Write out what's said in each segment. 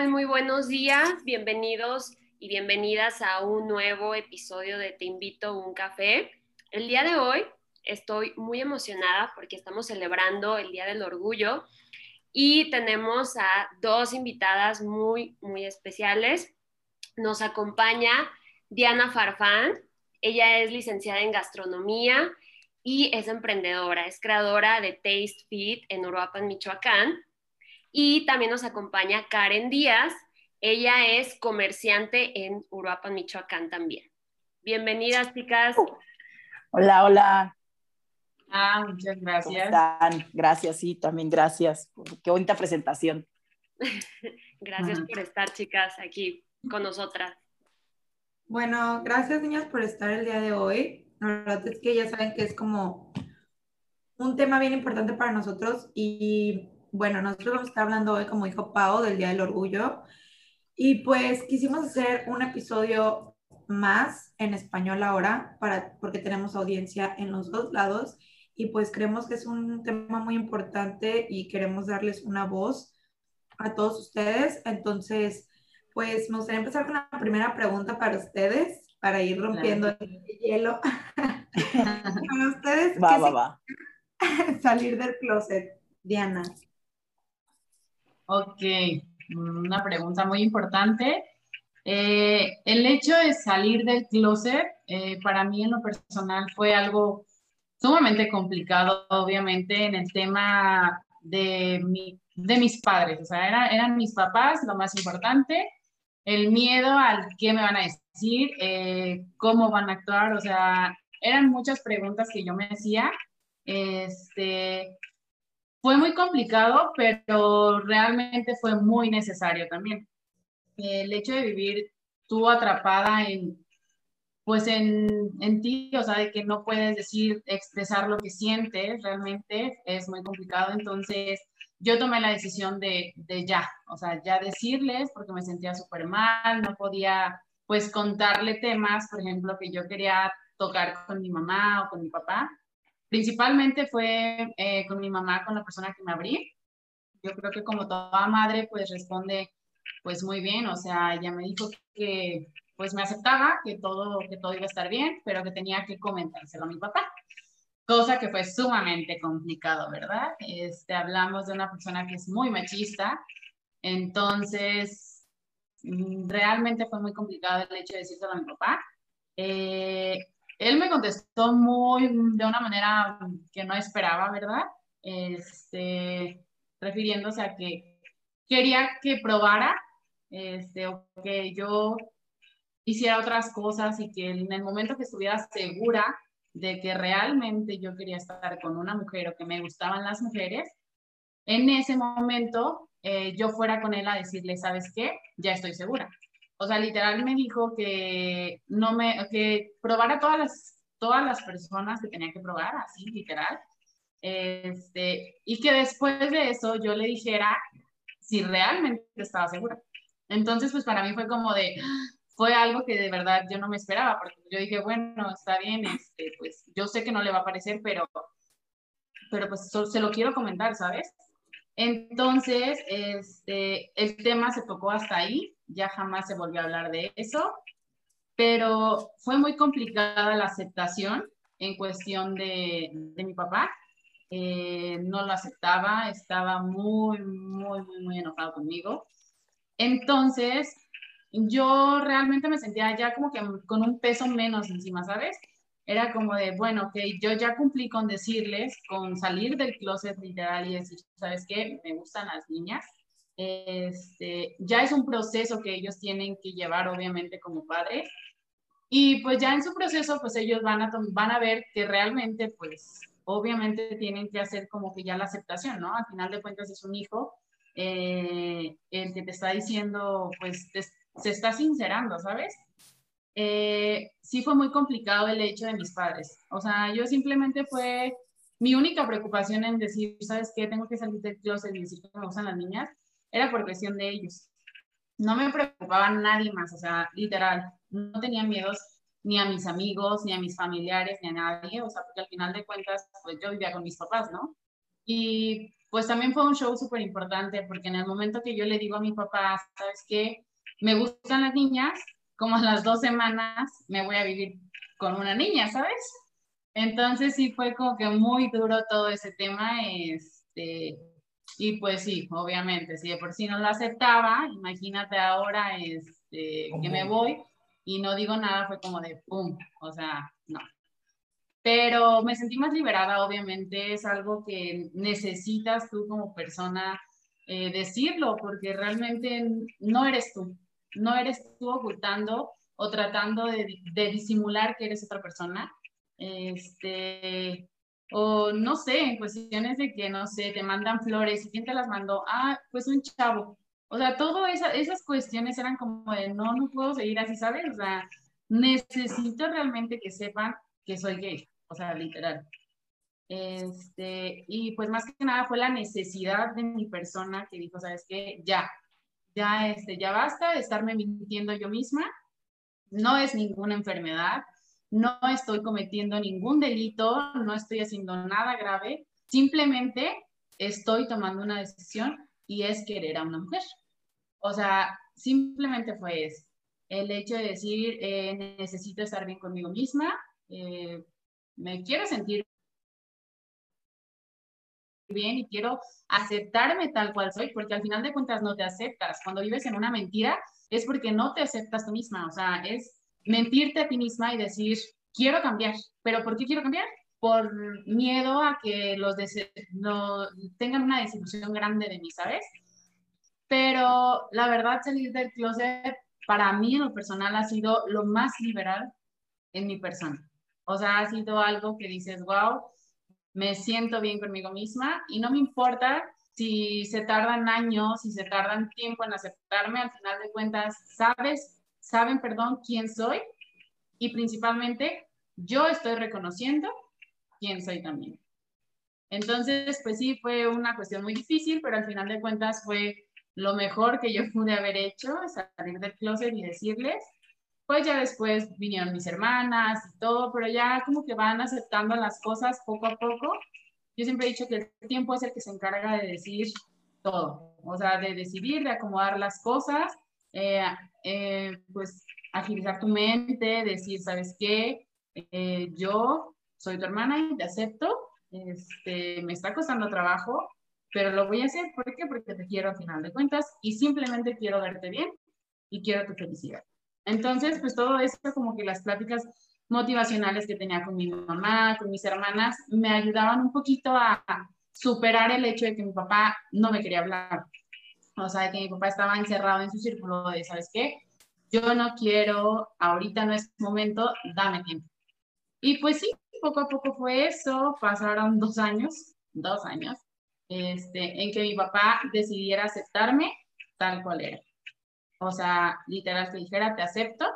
Hola, ¿qué tal? Muy buenos días. Bienvenidos y bienvenidas a un nuevo episodio de Te invito a un café. El día de hoy estoy muy emocionada porque estamos celebrando el Día del Orgullo y tenemos a dos invitadas muy, muy especiales. Nos acompaña Diana Farfán. Ella es licenciada en gastronomía y es emprendedora. Es creadora de Taste Fit en Uruapan, Michoacán. Y también nos acompaña Karen Díaz. Ella es comerciante en Uruapan, Michoacán también. Bienvenidas, chicas. Hola, hola. Ah, muchas gracias. ¿Cómo están? Gracias, sí, también gracias. Qué bonita presentación. gracias por estar, chicas, aquí con nosotras. Bueno, gracias, niñas, por estar el día de hoy. La verdad es que ya saben que es como un tema bien importante para nosotros y bueno, nosotros vamos a estar hablando hoy, como dijo Pau, del Día del Orgullo. Y pues quisimos hacer un episodio más en español ahora, para, porque tenemos audiencia en los dos lados y pues creemos que es un tema muy importante y queremos darles una voz a todos ustedes. Entonces, pues me gustaría empezar con la primera pregunta para ustedes, para ir rompiendo el hielo. para ustedes, va, va, va. salir del closet, Diana. Ok, una pregunta muy importante. Eh, el hecho de salir del closet, eh, para mí en lo personal fue algo sumamente complicado, obviamente, en el tema de, mi, de mis padres. O sea, eran mis papás lo más importante, el miedo al qué me van a decir, eh, cómo van a actuar, o sea, eran muchas preguntas que yo me hacía. Este, fue muy complicado, pero realmente fue muy necesario también. El hecho de vivir tú atrapada en, pues en, en, ti, o sea, de que no puedes decir, expresar lo que sientes, realmente es muy complicado. Entonces, yo tomé la decisión de, de ya, o sea, ya decirles, porque me sentía súper mal, no podía, pues, contarle temas, por ejemplo, que yo quería tocar con mi mamá o con mi papá. Principalmente fue eh, con mi mamá, con la persona que me abrí. Yo creo que como toda madre, pues responde pues muy bien, o sea, ella me dijo que pues me aceptaba, que todo, que todo iba a estar bien, pero que tenía que comentárselo a mi papá, cosa que fue sumamente complicado, ¿verdad? Este, hablamos de una persona que es muy machista, entonces mm, realmente fue muy complicado el hecho de decírselo a mi papá. Eh, él me contestó muy, de una manera que no esperaba, ¿verdad? Este, refiriéndose a que quería que probara, este, o que yo hiciera otras cosas y que en el momento que estuviera segura de que realmente yo quería estar con una mujer o que me gustaban las mujeres, en ese momento eh, yo fuera con él a decirle, ¿sabes qué? Ya estoy segura. O sea, literal me dijo que no me, que probara todas las, todas las personas que tenía que probar, así, literal. Este, y que después de eso yo le dijera si realmente estaba segura. Entonces, pues para mí fue como de, fue algo que de verdad yo no me esperaba, porque yo dije, bueno, está bien, este, pues yo sé que no le va a parecer, pero, pero pues se lo quiero comentar, ¿sabes? Entonces, este, el tema se tocó hasta ahí, ya jamás se volvió a hablar de eso, pero fue muy complicada la aceptación en cuestión de, de mi papá. Eh, no lo aceptaba, estaba muy, muy, muy, enojado conmigo. Entonces, yo realmente me sentía ya como que con un peso menos encima, ¿sabes? Era como de, bueno, ok, yo ya cumplí con decirles, con salir del closet literal y decir, ¿sabes qué? Me gustan las niñas. Este, ya es un proceso que ellos tienen que llevar, obviamente, como padres. Y pues ya en su proceso, pues ellos van a, van a ver que realmente, pues, obviamente tienen que hacer como que ya la aceptación, ¿no? Al final de cuentas es un hijo eh, el que te está diciendo, pues, te, se está sincerando, ¿sabes? Eh, sí fue muy complicado el hecho de mis padres. O sea, yo simplemente fue mi única preocupación en decir, ¿sabes qué? Tengo que salir del closet y decir que me gustan las niñas, era por cuestión de ellos. No me preocupaba nadie más, o sea, literal, no tenía miedos ni a mis amigos, ni a mis familiares, ni a nadie, o sea, porque al final de cuentas, pues yo vivía con mis papás, ¿no? Y pues también fue un show súper importante porque en el momento que yo le digo a mi papá, ¿sabes qué? Me gustan las niñas, como a las dos semanas me voy a vivir con una niña, ¿sabes? Entonces sí fue como que muy duro todo ese tema, este, y pues sí, obviamente, si de por sí no lo aceptaba, imagínate ahora este, que me voy y no digo nada, fue como de pum, o sea, no. Pero me sentí más liberada, obviamente, es algo que necesitas tú como persona eh, decirlo, porque realmente no eres tú, no eres tú ocultando o tratando de, de disimular que eres otra persona. Este, o no sé, en cuestiones de que, no sé, te mandan flores y quién te las mandó, ah, pues un chavo. O sea, todas esas cuestiones eran como de, no, no puedo seguir así, ¿sabes? O sea, necesito realmente que sepan que soy gay, o sea, literal. Este, y pues más que nada fue la necesidad de mi persona que dijo, ¿sabes qué? Ya, ya, este, ya basta de estarme mintiendo yo misma, no es ninguna enfermedad, no estoy cometiendo ningún delito, no estoy haciendo nada grave, simplemente estoy tomando una decisión y es querer a una mujer. O sea, simplemente fue eso. El hecho de decir, eh, necesito estar bien conmigo misma, eh, me quiero sentir bien y quiero aceptarme tal cual soy, porque al final de cuentas no te aceptas. Cuando vives en una mentira es porque no te aceptas tú misma, o sea, es mentirte a ti misma y decir, quiero cambiar, pero ¿por qué quiero cambiar? Por miedo a que los no, tengan una desilusión grande de mí, ¿sabes? Pero la verdad, salir del closet para mí en lo personal ha sido lo más liberal en mi persona. O sea, ha sido algo que dices, wow, me siento bien conmigo misma y no me importa si se tardan años, si se tardan tiempo en aceptarme, al final de cuentas, sabes, saben, perdón, quién soy y principalmente yo estoy reconociendo quién soy también. Entonces, pues sí, fue una cuestión muy difícil, pero al final de cuentas fue lo mejor que yo pude haber hecho, salir del closet y decirles. Pues ya después vinieron mis hermanas y todo, pero ya como que van aceptando las cosas poco a poco. Yo siempre he dicho que el tiempo es el que se encarga de decir todo, o sea, de decidir, de acomodar las cosas, eh, eh, pues agilizar tu mente, decir, ¿sabes qué? Eh, yo soy tu hermana y te acepto, este, me está costando trabajo, pero lo voy a hacer, ¿por qué? Porque te quiero a final de cuentas y simplemente quiero verte bien y quiero tu felicidad. Entonces, pues todo esto, como que las pláticas motivacionales que tenía con mi mamá, con mis hermanas, me ayudaban un poquito a superar el hecho de que mi papá no me quería hablar. O sea, que mi papá estaba encerrado en su círculo de, ¿sabes qué? yo no quiero, ahorita no es momento, dame tiempo. Y pues sí, poco a poco fue eso, pasaron dos años, dos años, este, en que mi papá decidiera aceptarme tal cual era. O sea, literal que dijera, te acepto,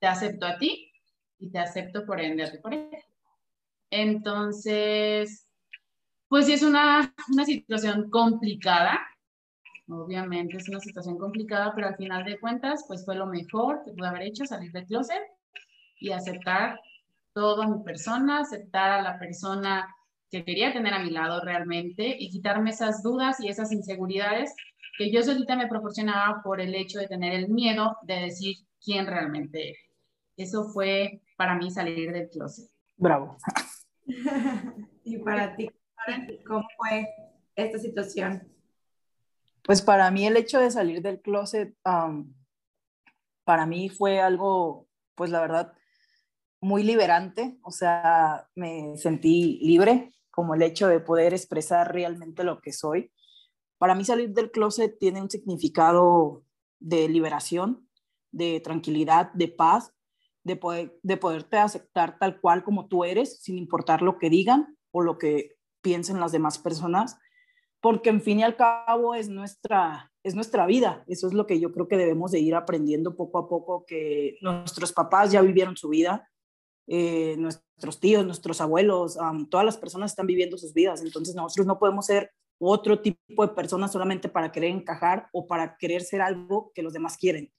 te acepto a ti y te acepto por ende tu pareja. Entonces, pues sí es una, una situación complicada, Obviamente es una situación complicada, pero al final de cuentas, pues fue lo mejor que pude haber hecho, salir del closet y aceptar toda mi persona, aceptar a la persona que quería tener a mi lado realmente y quitarme esas dudas y esas inseguridades que yo solita me proporcionaba por el hecho de tener el miedo de decir quién realmente era. Eso fue para mí salir del closet. Bravo. y para ti, ¿cómo fue esta situación? Pues para mí el hecho de salir del closet, para mí fue algo, pues la verdad, muy liberante, o sea, me sentí libre, como el hecho de poder expresar realmente lo que soy. Para mí salir del closet tiene un significado de liberación, de tranquilidad, de paz, de, poder, de poderte aceptar tal cual como tú eres, sin importar lo que digan o lo que piensen las demás personas porque en fin y al cabo es nuestra, es nuestra vida. Eso es lo que yo creo que debemos de ir aprendiendo poco a poco, que nuestros papás ya vivieron su vida, eh, nuestros tíos, nuestros abuelos, todas las personas están viviendo sus vidas. Entonces nosotros no podemos ser otro tipo de personas solamente para querer encajar o para querer ser algo que los demás quieren.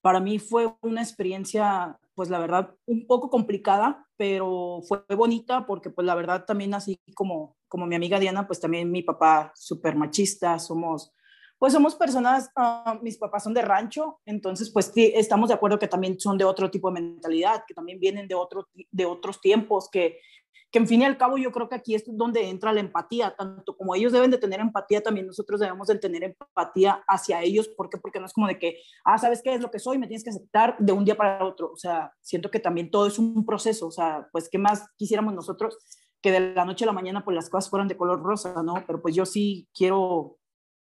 para mí fue una experiencia, pues la verdad, un poco complicada, pero fue bonita porque pues la verdad también así como como mi amiga Diana, pues también mi papá súper machista, somos, pues somos personas, ah, mis papás son de rancho, entonces pues estamos de acuerdo que también son de otro tipo de mentalidad, que también vienen de, otro, de otros tiempos, que que en fin y al cabo yo creo que aquí es donde entra la empatía, tanto como ellos deben de tener empatía, también nosotros debemos de tener empatía hacia ellos, ¿por qué? Porque no es como de que, ah, ¿sabes qué es lo que soy? Me tienes que aceptar de un día para otro, o sea, siento que también todo es un proceso, o sea, pues, ¿qué más quisiéramos nosotros? Que de la noche a la mañana, pues, las cosas fueran de color rosa, ¿no? Pero pues yo sí quiero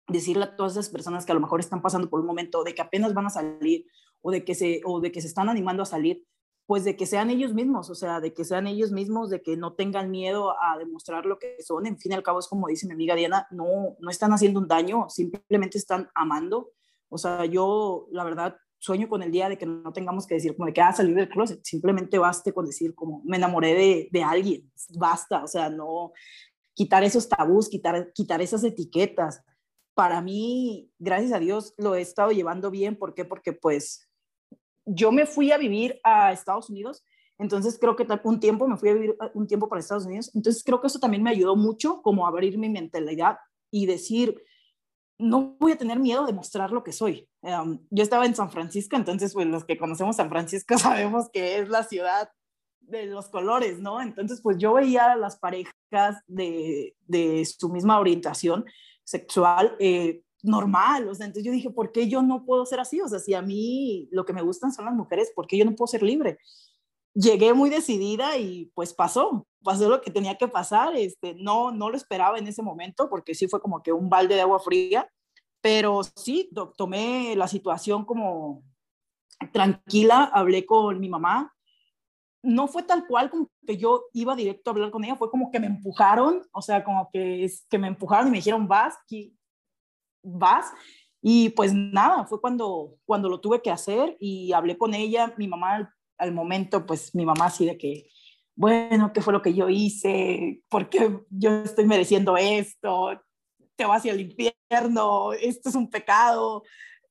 decirle a todas esas personas que a lo mejor están pasando por un momento de que apenas van a salir o de que se, o de que se están animando a salir, pues de que sean ellos mismos, o sea, de que sean ellos mismos, de que no tengan miedo a demostrar lo que son. En fin y al cabo es como dice mi amiga Diana, no, no están haciendo un daño, simplemente están amando. O sea, yo la verdad sueño con el día de que no tengamos que decir como de que ah, salir del closet, simplemente baste con decir como me enamoré de, de alguien, basta, o sea, no quitar esos tabús, quitar, quitar esas etiquetas. Para mí, gracias a Dios, lo he estado llevando bien. ¿Por qué? Porque pues yo me fui a vivir a Estados Unidos, entonces creo que un tiempo me fui a vivir un tiempo para Estados Unidos, entonces creo que eso también me ayudó mucho como abrir mi mentalidad y decir, no voy a tener miedo de mostrar lo que soy. Em, yo estaba en San Francisco, entonces pues los que conocemos San Francisco sabemos que es la ciudad de los colores, ¿no? Entonces pues yo veía a las parejas de, de su misma orientación sexual eh, normal, o sea, entonces yo dije, ¿por qué yo no puedo ser así? O sea, si a mí lo que me gustan son las mujeres, ¿por qué yo no puedo ser libre? Llegué muy decidida y pues pasó, pasó lo que tenía que pasar, este, no, no lo esperaba en ese momento porque sí fue como que un balde de agua fría, pero sí, tomé la situación como tranquila, hablé con mi mamá, no fue tal cual como que yo iba directo a hablar con ella, fue como que me empujaron, o sea, como que, que me empujaron y me dijeron, vas, vas. Y pues nada, fue cuando, cuando lo tuve que hacer y hablé con ella, mi mamá al, momento, pues mi mamá así de que, bueno, ¿qué fue lo que yo hice? ¿Por qué yo estoy mereciendo esto? Te vas hacia el infierno, esto es un pecado,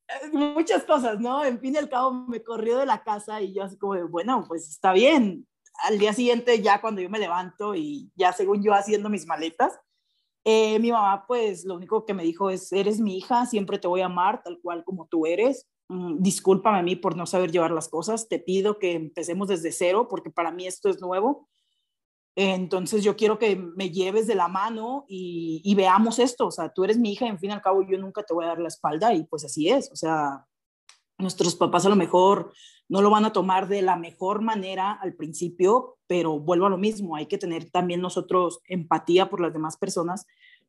eh, muchas cosas, ¿no? En fin y al cabo me corrió de la casa y yo así como, bueno, pues está bien. Al día siguiente ya cuando yo me levanto y ya según yo haciendo mis maletas, eh, mi mamá, pues, lo único que me dijo es, eres mi hija, siempre te voy a amar tal cual como tú eres. Mm, discúlpame a mí por no saber llevar las cosas. Te pido que empecemos desde cero porque para mí esto es nuevo. Entonces yo quiero que me lleves de la mano y, veamos esto. O sea, tú eres mi hija y en fin y al cabo yo nunca te voy a dar la espalda y pues así es. O sea, nuestros papás a lo mejor no lo van a tomar de la mejor manera al principio, pero vuelvo a lo mismo, hay que tener también nosotros empatía por las demás personas,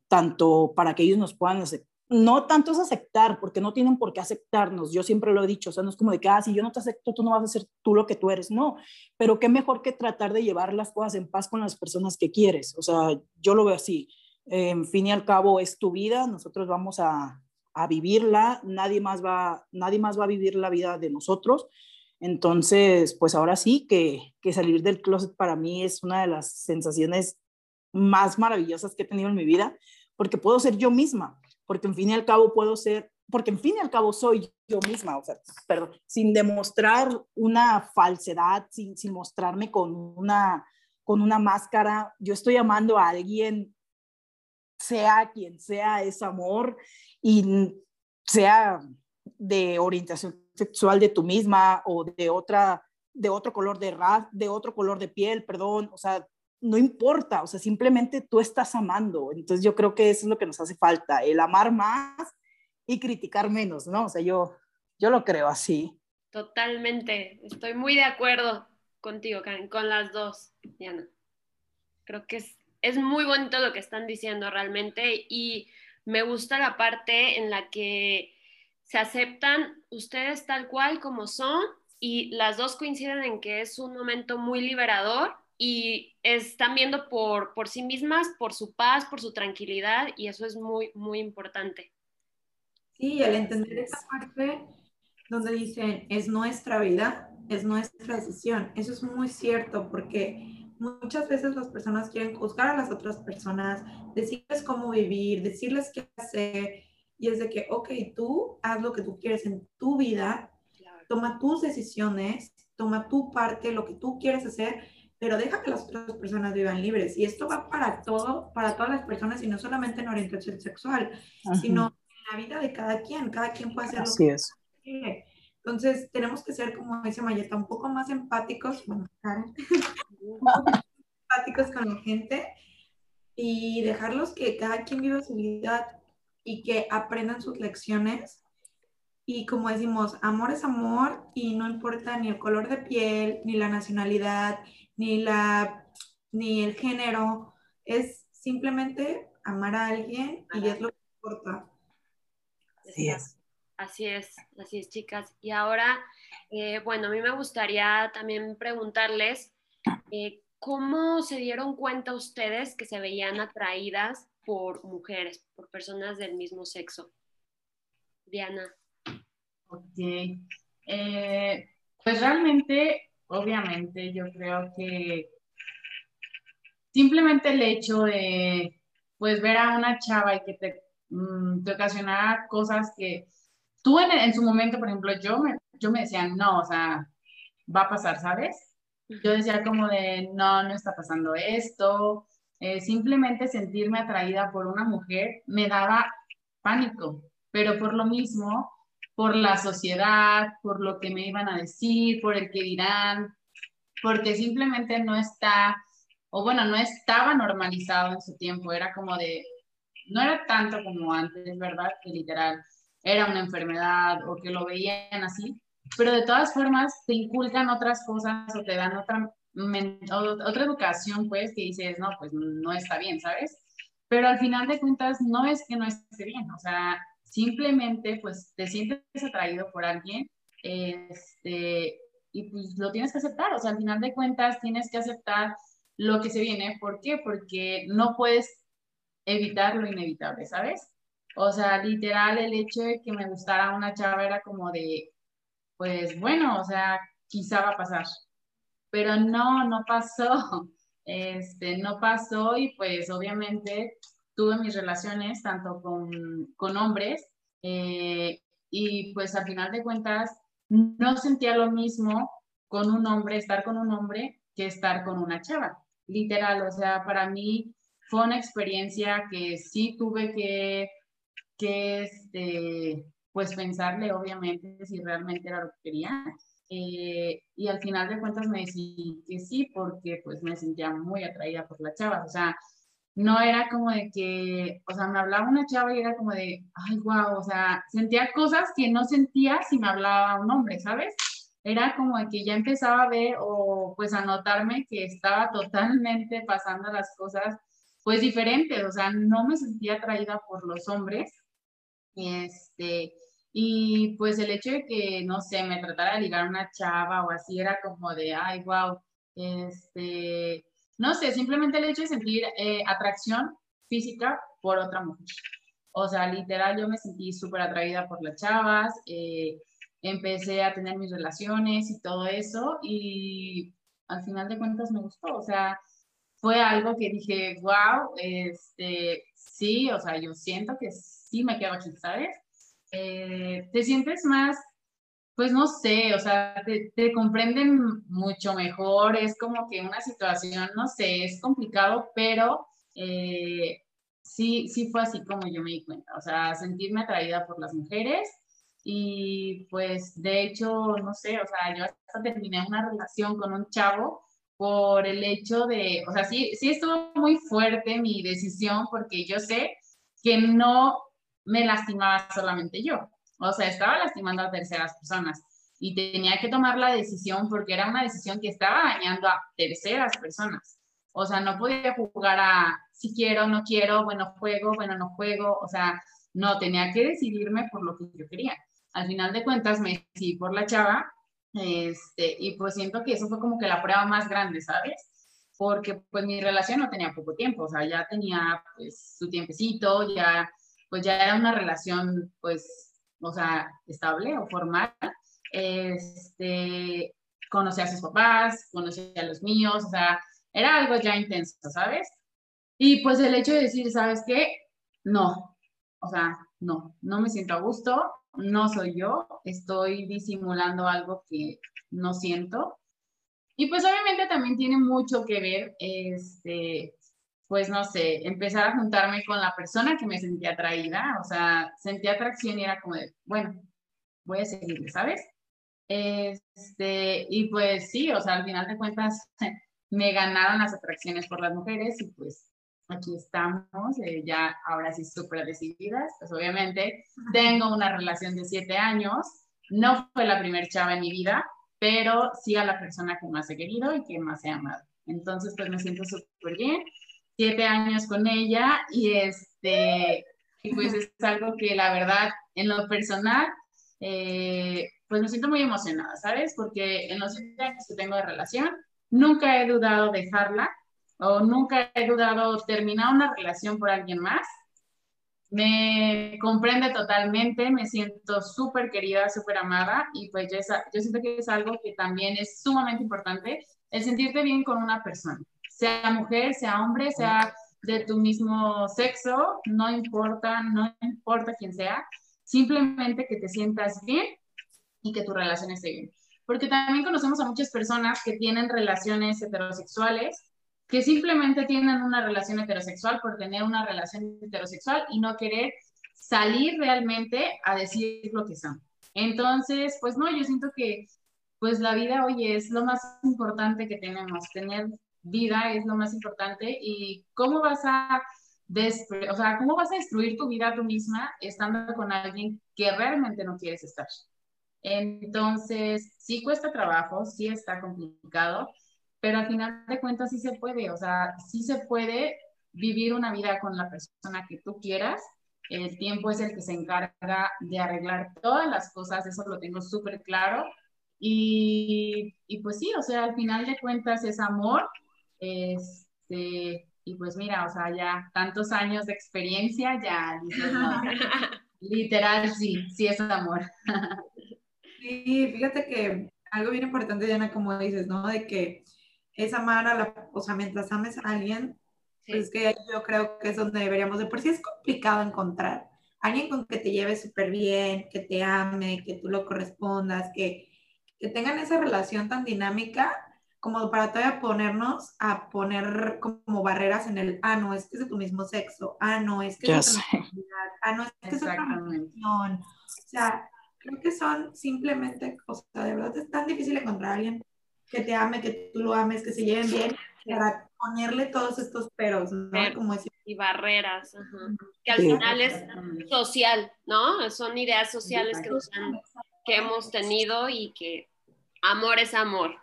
tanto para que ellos nos puedan no tanto es aceptar, porque no tienen por qué aceptarnos, yo siempre lo he dicho, o sea, no es como de que, ah, si yo no te acepto, tú no vas a ser tú lo que tú eres, no, pero qué mejor que tratar de llevar las cosas en paz con las personas que quieres, o sea, yo lo veo así, en fin y al cabo es tu vida, nosotros vamos a, a vivirla, nadie más, va, nadie más va a vivir la vida de nosotros, entonces, pues ahora sí que, que salir del closet para mí es una de las sensaciones más maravillosas que he tenido en mi vida, porque puedo ser yo misma, porque en fin y al cabo puedo ser, porque en fin y al cabo soy yo misma, o sea, perdón, sin demostrar una falsedad, sin, sin mostrarme con una, con una máscara, yo estoy amando a alguien, sea quien sea, es amor y sea de orientación sexual de tú misma o de otra de otro color de raz, de otro color de piel, perdón, o sea, no importa, o sea, simplemente tú estás amando. Entonces yo creo que eso es lo que nos hace falta, el amar más y criticar menos, ¿no? O sea, yo yo lo creo así. Totalmente, estoy muy de acuerdo contigo, Karen, con las dos, Diana. Creo que es, es muy bonito lo que están diciendo realmente y me gusta la parte en la que se aceptan ustedes tal cual como son y las dos coinciden en que es un momento muy liberador y están viendo por, por sí mismas, por su paz, por su tranquilidad y eso es muy, muy importante. Sí, al entender esa parte donde dicen es nuestra vida, es nuestra decisión, eso es muy cierto porque muchas veces las personas quieren juzgar a las otras personas, decirles cómo vivir, decirles qué hacer y es de que, ok, tú haz lo que tú quieres en tu vida, toma tus decisiones, toma tu parte, lo que tú quieres hacer, pero deja que las otras personas vivan libres. Y esto va para todo, para todas las personas y no solamente en orientación sexual, sino en la vida de cada quien. Cada quien puede hacer Así lo que es. quiere. Entonces, tenemos que ser, como dice Mayeta, un poco más empáticos, bueno, empáticos con la gente y dejarlos que cada quien viva su vida y que aprendan sus lecciones. Y como decimos, amor es amor y no importa ni el color de piel, ni la nacionalidad, ni, la, ni el género, es simplemente amar a alguien y es lo que importa. Así es. Así es, así es, chicas. Y ahora, eh, bueno, a mí me gustaría también preguntarles eh, cómo se dieron cuenta ustedes que se veían atraídas por mujeres, por personas del mismo sexo. Diana. Ok. Eh, pues realmente, obviamente, yo creo que simplemente el hecho de, pues, ver a una chava y que te, mm, te ocasionara cosas que tú en, en, su momento, por ejemplo, yo me, yo me decía, no, o sea, va a pasar, ¿sabes? Yo decía como de, no, no está pasando esto. Eh, simplemente sentirme atraída por una mujer me daba pánico, pero por lo mismo, por la sociedad, por lo que me iban a decir, por el que dirán, porque simplemente no está, o bueno, no estaba normalizado en su tiempo, era como de, no era tanto como antes, ¿verdad? Que literal era una enfermedad o que lo veían así, pero de todas formas te inculcan otras cosas o te dan otra, otra educación, pues, que dices, no, pues no está bien, ¿sabes? Pero al final de cuentas no es que no esté bien, o sea, simplemente pues te sientes atraído por alguien este, y pues lo tienes que aceptar, o sea, al final de cuentas tienes que aceptar lo que se viene, ¿por qué? Porque no puedes evitar lo inevitable, ¿sabes? O sea, literal, el hecho de que me gustara una chava era como de, pues bueno, o sea, quizá va a pasar. Pero no, no pasó. Este, no pasó y pues obviamente tuve mis relaciones tanto con, con hombres eh, y pues al final de cuentas no sentía lo mismo con un hombre, estar con un hombre, que estar con una chava. Literal, o sea, para mí fue una experiencia que sí tuve que que este, pues pensarle obviamente si realmente era lo que quería. Eh, y al final de cuentas me decidí que sí, porque pues me sentía muy atraída por la chava. O sea, no era como de que, o sea, me hablaba una chava y era como de, ay, wow, o sea, sentía cosas que no sentía si me hablaba un hombre, ¿sabes? Era como de que ya empezaba a ver o pues a notarme que estaba totalmente pasando las cosas pues diferentes, o sea, no me sentía atraída por los hombres, este, y pues el hecho de que, no sé, me tratara de ligar una chava o así era como de, ay, wow, este, no sé, simplemente el hecho de sentir eh, atracción física por otra mujer. O sea, literal, yo me sentí súper atraída por las chavas, eh, empecé a tener mis relaciones y todo eso, y al final de cuentas me gustó, o sea, fue algo que dije, wow, este, sí, o sea, yo siento que sí me quedo aquí, ¿sabes? Eh, te sientes más, pues no sé, o sea, te, comprenden mucho mejor, es como que una situación, no sé, es complicado, pero eh, sí, sí fue así como yo me di cuenta, o sea, sentirme atraída por las mujeres y pues de hecho, no sé, o sea, yo hasta terminé una relación con un chavo por el hecho de, o sea, sí, sí estuvo muy fuerte mi decisión porque yo sé que no me lastimaba solamente yo. O sea, estaba lastimando a terceras personas y tenía que tomar la decisión porque era una decisión que estaba dañando a terceras personas. O sea, no podía jugar a si quiero, no quiero, bueno, juego, bueno, no juego. O sea, no, tenía que decidirme por lo que yo quería. Al final de cuentas me decidí por la chava este, y pues siento que eso fue como que la prueba más grande, ¿sabes? Porque pues mi relación no tenía poco tiempo, o sea, ya tenía pues su tiempecito, ya pues ya era una relación, pues, o sea, estable o formal. Este, conocí a sus papás, conocí a los míos, o sea, era algo ya intenso, ¿sabes? Y pues el hecho de decir, ¿sabes qué? No, o sea, no, no me siento a gusto, no soy yo, estoy disimulando algo que no siento. Y pues obviamente también tiene mucho que ver, este, pues no sé, empezar a juntarme con la persona que me sentía atraída, o sea, sentía atracción y era como de, bueno, voy a seguirle, ¿sabes? Este, y pues sí, o sea, al final de cuentas me ganaron las atracciones por las mujeres y pues aquí estamos, eh, ya ahora sí súper decididas, pues obviamente tengo una relación de siete años, no fue la primer chava en mi vida, pero sí a la persona que más he querido y que más he amado. Entonces, pues me siento súper bien, siete años con ella y este, pues es algo que la verdad, en lo personal, eh, pues me siento muy emocionada, ¿sabes? Porque en los siete años que tengo de relación, nunca he dudado dejarla o nunca he dudado terminar una relación por alguien más. Me comprende totalmente, me siento súper querida, súper amada y pues yo, yo siento que es algo que también es sumamente importante, el sentirte bien con una persona, sea mujer, sea hombre, sea de tu mismo sexo, no importa, no importa quién sea, simplemente que te sientas bien y que tu relación esté bien. Porque también conocemos a muchas personas que tienen relaciones heterosexuales, que simplemente tienen una relación heterosexual por tener una relación heterosexual y no querer salir realmente a decir lo que son. Entonces, pues no, yo siento que pues la vida, oye, es lo más importante que tenemos, tener vida es lo más importante y cómo vas a o sea, ¿cómo vas a destruir tu vida tú misma estando con alguien que realmente no quieres estar? Entonces, sí cuesta trabajo, sí está complicado, pero al final de cuentas sí se puede, o sea, sí se puede vivir una vida con la persona que tú quieras. El tiempo es el que se encarga de arreglar todas las cosas, eso lo tengo súper claro. Y, y, pues sí, o sea, al final de cuentas es amor. Este, y pues mira, o sea, ya tantos años de experiencia, ya literal, sí, sí es amor. Sí, fíjate que algo bien importante, Diana, como dices, ¿no? De que es amar a la, o sea, mientras ames a alguien, pues que yo creo que es donde deberíamos de, por si es complicado encontrar alguien con que te lleve súper bien, que te ame, que tú lo correspondas, que, que tengan esa relación tan dinámica como para todavía ponernos a poner como barreras en el, ah, no, es que es de tu mismo sexo, ah, no, es que es de tu ah, no, es que es otra religión. O sea, creo que son simplemente, o sea, de verdad es tan difícil encontrar a alguien que te ame, que tú lo ames, que se lleven bien, para ponerle todos estos peros, ¿no? Como y barreras, que al final es social, ¿no? Son ideas sociales que, nos han, que hemos tenido y que amor es amor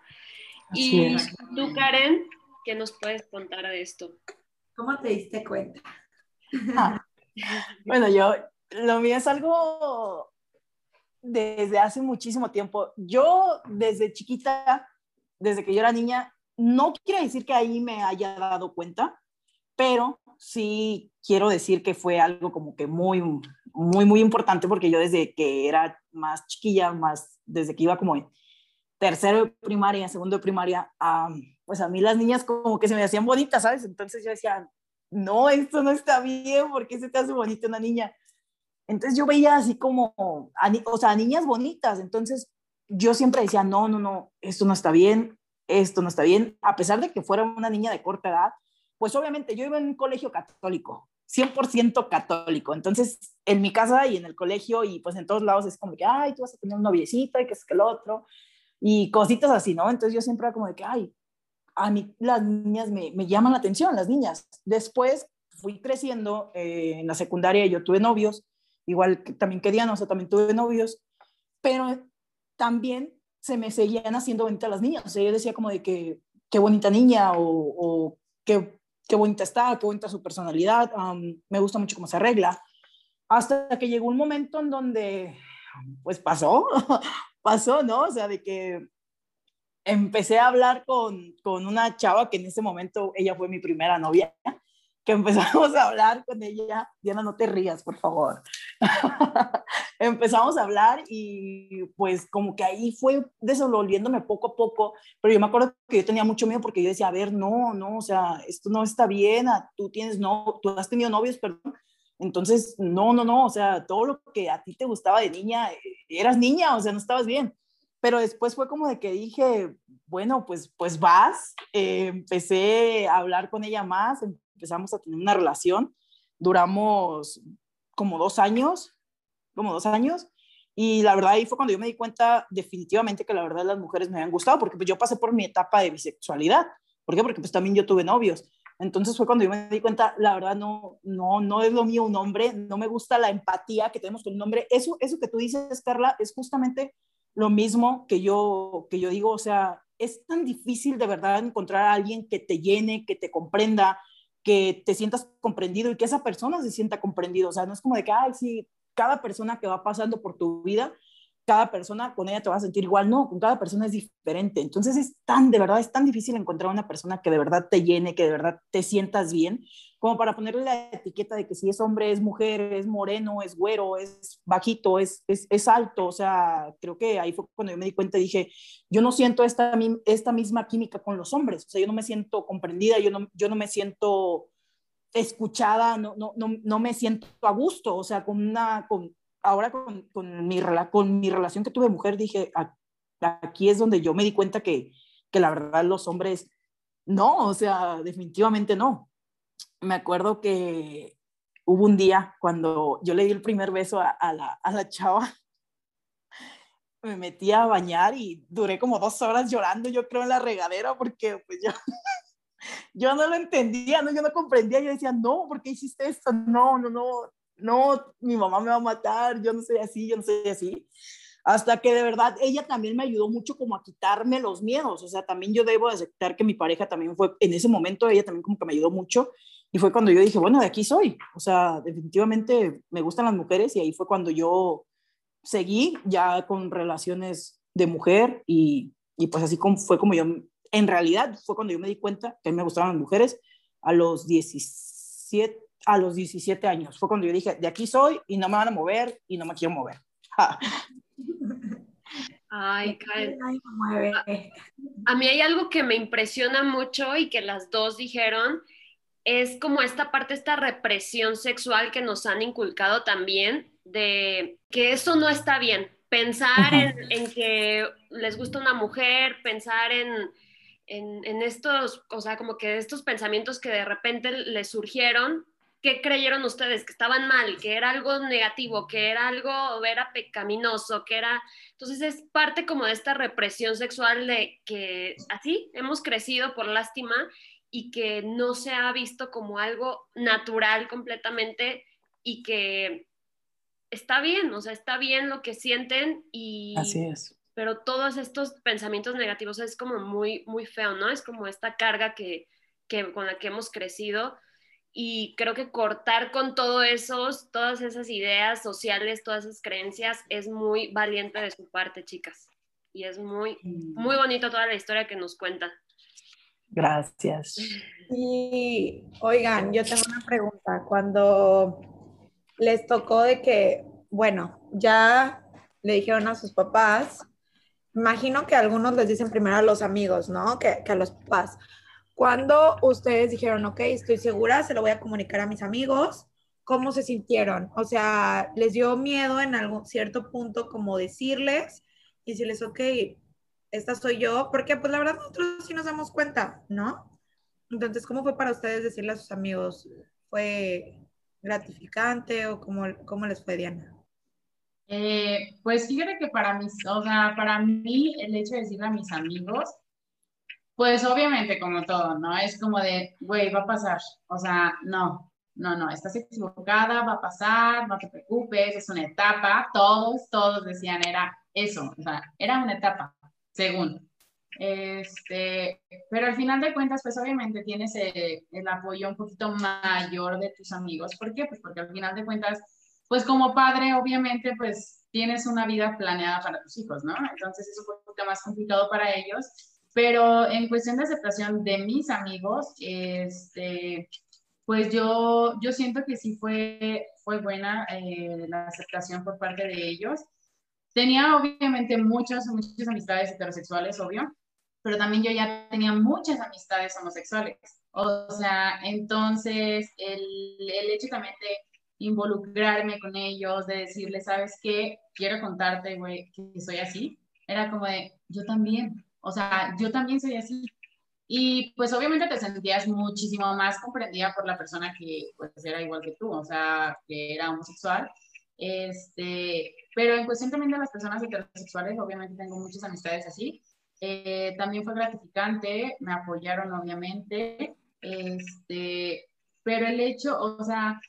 y tú, Karen, ¿qué nos puedes contar de esto? ¿Cómo te diste cuenta? Ah, bueno, yo, lo mío es algo desde hace muchísimo tiempo. Yo desde chiquita, desde que yo era niña, no quiero decir que ahí me haya dado cuenta, pero sí quiero decir que fue algo como que muy, muy, muy importante porque yo desde que era más chiquilla, más desde que iba como tercero de primaria, segundo de primaria, pues a mí las niñas como que se me hacían bonitas, ¿sabes? Entonces yo decía, no, esto no está bien, ¿por qué se te hace bonita una niña? Entonces yo veía así como, o sea, niñas bonitas, entonces yo siempre decía, no, no, no, esto no está bien, esto no está bien, a pesar de que fuera una niña de corta edad, pues obviamente yo iba en un colegio católico, 100% católico, entonces en mi casa y en el colegio y pues en todos lados es como que, ay, tú vas a tener un noviecito y que es que el otro, y cositas así, ¿no? Entonces yo siempre era como de que, ay, a mí las niñas me, me llaman la atención, las niñas. Después fui creciendo eh, en la secundaria yo tuve novios, igual que también querían, o sea, también tuve novios, pero también se me seguían haciendo bonitas las niñas. O sea, yo decía como de que qué bonita niña o, o qué, qué, bonita está, qué bonita su personalidad, me gusta mucho cómo se arregla. Hasta que llegó un momento en donde, pues pasó, pasó, ¿no? O sea, de que empecé a hablar con, con una chava que en ese momento ella fue mi primera novia, que empezamos a hablar con ella. Diana, no te rías, por favor. empezamos a hablar y pues como que ahí fue desenvolviéndome poco a poco, pero yo me acuerdo que yo tenía mucho miedo porque yo decía, a ver, no, no, o sea, esto no está bien, tú tienes, no, tú has tenido novios, perdón, entonces, no, no, no, o sea, todo lo que a ti te gustaba de niña, eh, eras niña, o sea, no estabas bien. Pero después fue como de que dije, bueno, pues, pues vas. Eh, empecé a hablar con ella más, empezamos a tener una relación. Duramos como dos años, como dos años. Y la verdad ahí fue cuando yo me di cuenta definitivamente que la verdad las mujeres me habían gustado, porque pues yo pasé por mi etapa de bisexualidad. ¿Por qué? Porque pues también yo tuve novios. Entonces fue cuando yo me di cuenta, la verdad no, no, no es lo mío un hombre, no me gusta la empatía que tenemos con un hombre. Eso, eso que tú dices, Carla, es justamente lo mismo que yo, que yo digo, o sea, es tan difícil de verdad encontrar a alguien que te llene, que te comprenda, que te sientas comprendido y que esa persona se sienta comprendido. O sea, no es como de que, ay, sí, cada persona que va pasando por tu vida cada persona con ella te vas a sentir igual, no, con cada persona es diferente. Entonces es tan, de verdad, es tan difícil encontrar una persona que de verdad te llene, que de verdad te sientas bien, como para ponerle la etiqueta de que si es hombre, es mujer, es moreno, es güero, es bajito, es, es, es alto. O sea, creo que ahí fue cuando yo me di cuenta y dije, yo no siento esta, esta misma química con los hombres. O sea, yo no me siento comprendida, yo no, yo no me siento escuchada, no, no, no, no me siento a gusto, o sea, con una, con, ahora con, con, mi, con mi relación que tuve mujer, dije, aquí es donde yo me di cuenta que, que la verdad los hombres, no, o sea, definitivamente no. Me acuerdo que hubo un día cuando yo le di el primer beso a, a, la, a la chava, me metí a bañar y duré como dos horas llorando, yo creo, en la regadera, porque pues yo, yo no lo entendía, ¿no? yo no comprendía, yo decía, no, ¿por qué hiciste esto? No, no, no, no, mi mamá me va a matar, yo no soy así, yo no soy así. Hasta que de verdad ella también me ayudó mucho como a quitarme los miedos, o sea, también yo debo aceptar que mi pareja también fue, en ese momento ella también como que me ayudó mucho y fue cuando yo dije, bueno, de aquí soy, o sea, definitivamente me gustan las mujeres y ahí fue cuando yo seguí ya con relaciones de mujer y, y pues así como, fue como yo, en realidad fue cuando yo me di cuenta que me gustaban las mujeres a los 17, a los 17 años. Fue cuando yo dije, de aquí soy y no me van a mover y no me quiero mover. Ay, Karen. A, a mí hay algo que me impresiona mucho y que las dos dijeron, es como esta parte, esta represión sexual que nos han inculcado también, de que eso no está bien. Pensar en, en, que les gusta una mujer, pensar en, en, en, estos, o sea, como que estos pensamientos que de repente les surgieron, ¿qué creyeron ustedes? Que estaban mal, que era algo negativo, que era algo, era pecaminoso, que era... Entonces es parte como de esta represión sexual de que así hemos crecido por lástima y que no se ha visto como algo natural completamente y que está bien, o sea, está bien lo que sienten y... Así es. Pero todos estos pensamientos negativos es como muy, muy feo, ¿no? Es como esta carga que, que con la que hemos crecido y creo que cortar con todo esos, todas esas ideas sociales, todas esas creencias es muy valiente de su parte, chicas. Y es muy, muy bonito toda la historia que nos cuenta. Gracias. Y oigan, yo tengo una pregunta. Cuando les tocó de que, bueno, ya le dijeron a sus papás, imagino que algunos les dicen primero a los amigos, ¿no? Que, que a los papás. Cuando ustedes dijeron, ok, estoy segura, se lo voy a comunicar a mis amigos, ¿cómo se sintieron? O sea, ¿les dio miedo en algún cierto punto como decirles y decirles, ok, esta soy yo? Porque pues la verdad nosotros sí nos damos cuenta, ¿no? Entonces, ¿cómo fue para ustedes decirle a sus amigos? ¿Fue gratificante o cómo, cómo les fue, Diana? Eh, pues fíjate que para mis, o sea, para mí el hecho de decirle a mis amigos pues obviamente, como todo, ¿no? Es como de, güey, va a pasar. O sea, no, no, no, estás equivocada, va a pasar, no te preocupes, es una etapa. Todos, todos decían, era eso, o sea, era una etapa, según. Este, pero al final de cuentas, pues obviamente tienes el, el apoyo un poquito mayor de tus amigos. ¿Por qué? Pues porque al final de cuentas, pues como padre, obviamente, pues tienes una vida planeada para tus hijos, ¿no? Entonces es un poquito más complicado para ellos pero en cuestión de aceptación de mis amigos, este, pues yo, yo siento que sí fue, fue buena eh, la aceptación por parte de ellos. Tenía obviamente muchas, muchas amistades heterosexuales, obvio, pero también yo ya tenía muchas amistades homosexuales. O sea, entonces el, el hecho también de involucrarme con ellos, de decirles, ¿sabes qué? Quiero contarte, güey, que soy así. Era como de, yo también, O sea, yo también soy así. Y pues obviamente te sentías muchísimo más comprendida por la persona que pues era igual que tú, o sea, que era homosexual. Este, pero en cuestión también de las personas heterosexuales, obviamente tengo muchas amistades así. Eh, también fue gratificante, me apoyaron obviamente, este, pero el hecho, o sea,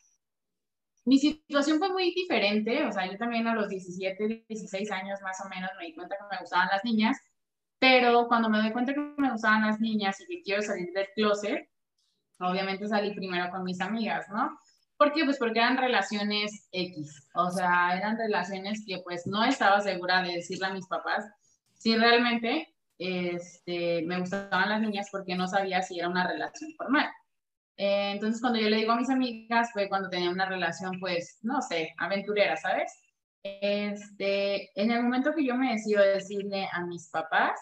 mi situación fue muy diferente, o sea, yo también a los 17, 16 años más o menos me di cuenta que me gustaban las niñas, pero cuando me doy cuenta que me gustaban las niñas y que quiero salir del closet, obviamente salí primero con mis amigas, ¿no? ¿Por qué? Pues porque eran relaciones X, o sea, eran relaciones que pues no estaba segura de decirle a mis papás si realmente este, me gustaban las niñas porque no sabía si era una relación formal. Eh, entonces, cuando yo le digo a mis amigas, fue cuando tenía una relación, pues, no sé, aventurera, ¿sabes? Este, en el momento que yo me decido decirle a mis papás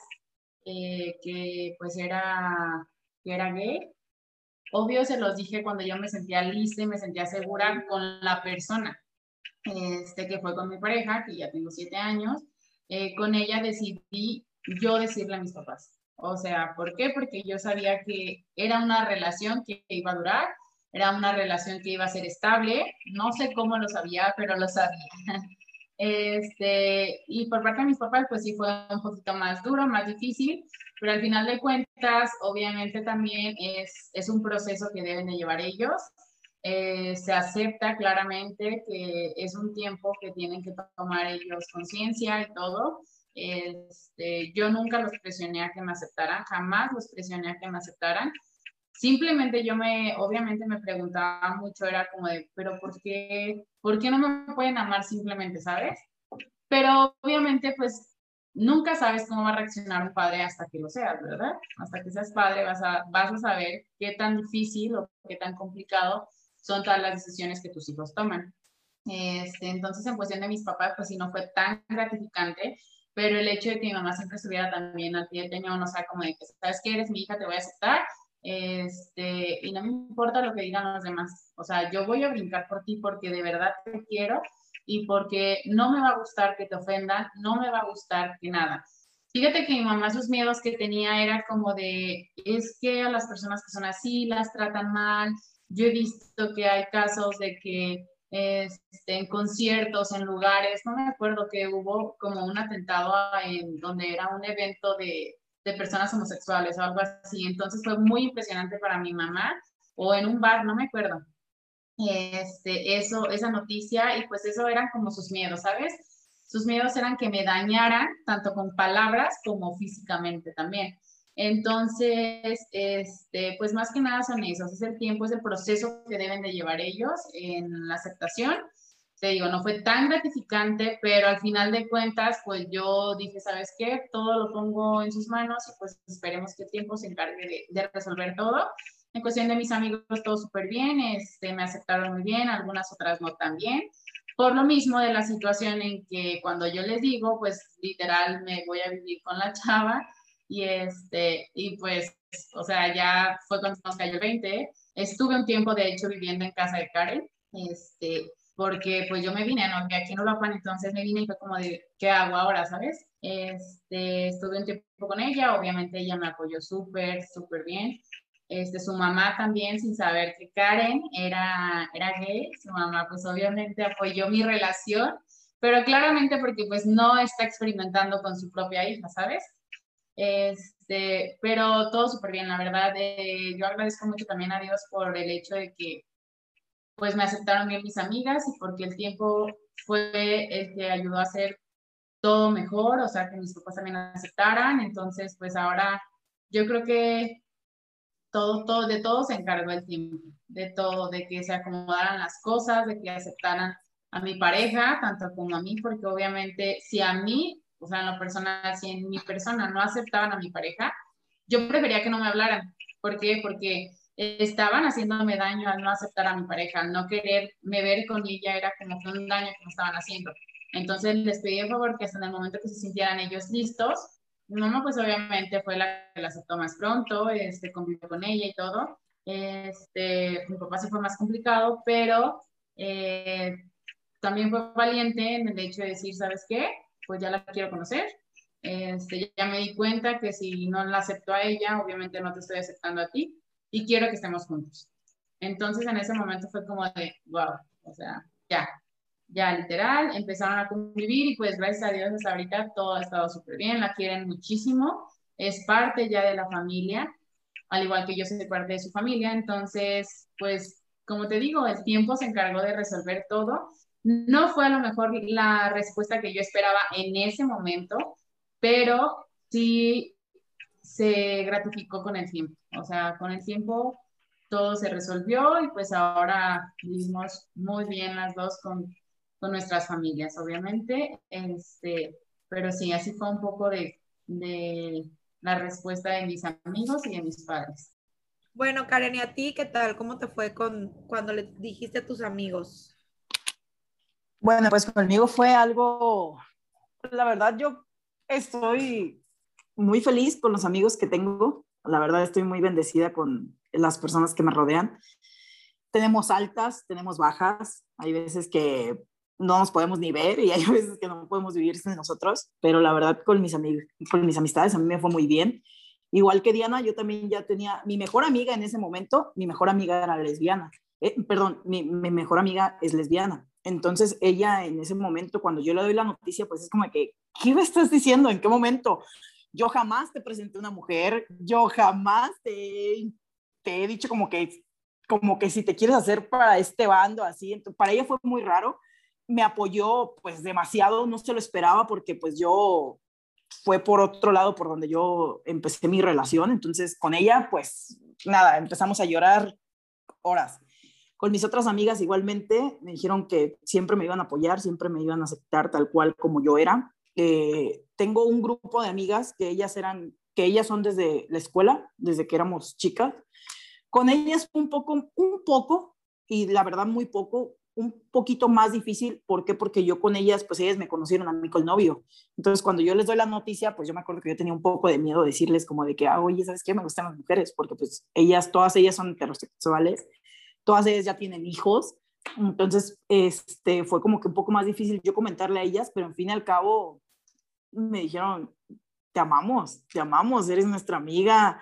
eh, que pues era, que era gay, obvio se los dije cuando yo me sentía lista y me sentía segura con la persona, este, que fue con mi pareja, que ya tengo siete años, eh, con ella decidí yo decirle a mis papás. O sea, ¿por qué? Porque yo sabía que era una relación que iba a durar, era una relación que iba a ser estable. No sé cómo lo sabía, pero lo sabía. Este, y por parte de mis papás, pues sí fue un poquito más duro, más difícil, pero al final de cuentas, obviamente también es, es un proceso que deben de llevar ellos. Eh, se acepta claramente que es un tiempo que tienen que tomar ellos conciencia y todo. Este, yo nunca los presioné a que me aceptaran, jamás los presioné a que me aceptaran. Simplemente yo me, obviamente me preguntaba mucho, era como de, pero ¿por qué, ¿por qué no me pueden amar simplemente, sabes? Pero obviamente pues nunca sabes cómo va a reaccionar un padre hasta que lo seas, ¿verdad? Hasta que seas padre vas a, vas a saber qué tan difícil o qué tan complicado son todas las decisiones que tus hijos toman. Este, entonces, en cuestión de mis papás, pues sí no fue tan gratificante, pero el hecho de que mi mamá siempre estuviera también al pie del cañón, o sea, como de que, ¿sabes que Eres mi hija, te voy a aceptar, este, y no me importa lo que digan los demás, o sea, yo voy a brincar por ti porque de verdad te quiero y porque no me va a gustar que te ofendan, no me va a gustar que nada. Fíjate que mi mamá sus miedos que tenía era como de, es que a las personas que son así las tratan mal. Yo he visto que hay casos de que este, en conciertos, en lugares, no me acuerdo que hubo como un atentado en donde era un evento de, de personas homosexuales o algo así. Entonces fue muy impresionante para mi mamá, o en un bar, no me acuerdo. Este, eso, esa noticia, y pues eso eran como sus miedos, ¿sabes? Sus miedos eran que me dañaran tanto con palabras como físicamente también. Entonces, este, pues más que nada son esos, es el tiempo, es el proceso que deben de llevar ellos en la aceptación. Te digo, no fue tan gratificante, pero al final de cuentas, pues yo dije, ¿sabes qué? Todo lo pongo en sus manos y pues esperemos que el tiempo se encargue de, resolver todo. En cuestión de mis amigos, todo súper bien, este, me aceptaron muy bien, algunas otras no tan bien. Por lo mismo de la situación en que cuando yo les digo, pues literal me voy a vivir con la chava, y, este, y pues, o sea, ya fue cuando nos cayó el 20. Estuve un tiempo, de hecho, viviendo en casa de Karen, este, porque pues yo me vine, ¿no? Aquí no lo entonces me vine y fue como de, ¿qué hago ahora, sabes? Este, estuve un tiempo con ella, obviamente ella me apoyó súper, súper bien. Este, su mamá también, sin saber que Karen era, era gay, su mamá pues obviamente apoyó mi relación, pero claramente porque pues no está experimentando con su propia hija, ¿sabes? Este, pero todo súper bien, la verdad. Eh, yo agradezco mucho también a Dios por el hecho de que pues me aceptaron bien mis amigas y porque el tiempo fue el que ayudó a hacer todo mejor, o sea, que mis papás también aceptaran. Entonces, pues ahora yo creo que todo, todo, de todo se encargó el tiempo, de todo, de que se acomodaran las cosas, de que aceptaran a mi pareja, tanto como a mí, porque obviamente si a mí o sea, en lo personal, si en mi persona no aceptaban a mi pareja, yo prefería que no me hablaran. ¿Por qué? Porque estaban haciéndome daño al no aceptar a mi pareja, al no quererme ver con ella, era como que un daño que me estaban haciendo. Entonces les pedí el favor que hasta en el momento que se sintieran ellos listos, mi mamá pues obviamente fue la que la aceptó más pronto, este, convivió con ella y todo. Este, mi papá se fue más complicado, pero eh, también fue valiente en el hecho de decir, ¿sabes qué? pues ya la quiero conocer. Este, ya me di cuenta que si no la acepto a ella, obviamente no te estoy aceptando a ti y quiero que estemos juntos. Entonces en ese momento fue como de, wow, o sea, ya, ya literal, empezaron a convivir y pues gracias a Dios hasta ahorita todo ha estado súper bien, la quieren muchísimo, es parte ya de la familia, al igual que yo soy parte de su familia, entonces pues como te digo, el tiempo se encargó de resolver todo. No fue a lo mejor la respuesta que yo esperaba en ese momento, pero sí se gratificó con el tiempo. O sea, con el tiempo todo se resolvió y pues ahora vivimos muy bien las dos con, con nuestras familias, obviamente. Este, pero sí, así fue un poco de, de la respuesta de mis amigos y de mis padres. Bueno, Karen, ¿y a ti qué tal? ¿Cómo te fue con cuando le dijiste a tus amigos? Bueno, pues conmigo fue algo, la verdad yo estoy muy feliz con los amigos que tengo. La verdad estoy muy bendecida con las personas que me rodean. Tenemos altas, tenemos bajas. Hay veces que no nos podemos ni ver y hay veces que no podemos vivir sin nosotros, pero la verdad con mis, con mis amistades a mí me fue muy bien. Igual que Diana, yo también ya tenía mi mejor amiga en ese momento, mi mejor amiga era lesbiana. Eh, perdón, mi, mi, mejor amiga es lesbiana. Entonces ella en ese momento, cuando yo le doy la noticia, pues es como que, ¿qué me estás diciendo? ¿En qué momento? Yo jamás te presenté una mujer, yo jamás te, he dicho como que, como que si te quieres hacer para este bando, así. Entonces, para ella fue muy raro. Me apoyó pues demasiado, no se lo esperaba porque pues yo fue por otro lado por donde yo empecé mi relación. Entonces con ella pues nada, empezamos a llorar horas con mis otras amigas igualmente me dijeron que siempre me iban a apoyar, siempre me iban a aceptar tal cual como yo era. Eh, tengo un grupo de amigas que ellas eran, que ellas son desde la escuela, desde que éramos chicas. Con ellas un poco, un poco, y la verdad muy poco, un poquito más difícil. ¿Por qué? Porque yo con ellas, pues ellas me conocieron a mí con el novio. Entonces, cuando yo les doy la noticia, pues yo me acuerdo que yo tenía un poco de miedo de decirles como de que, ah, oye, ¿sabes qué? Me gustan las mujeres, porque pues ellas, todas ellas son heterosexuales todas ellas ya tienen hijos, entonces este, fue como que un poco más difícil yo comentarle a ellas, pero en fin y al cabo me dijeron, te amamos, te amamos, eres nuestra amiga,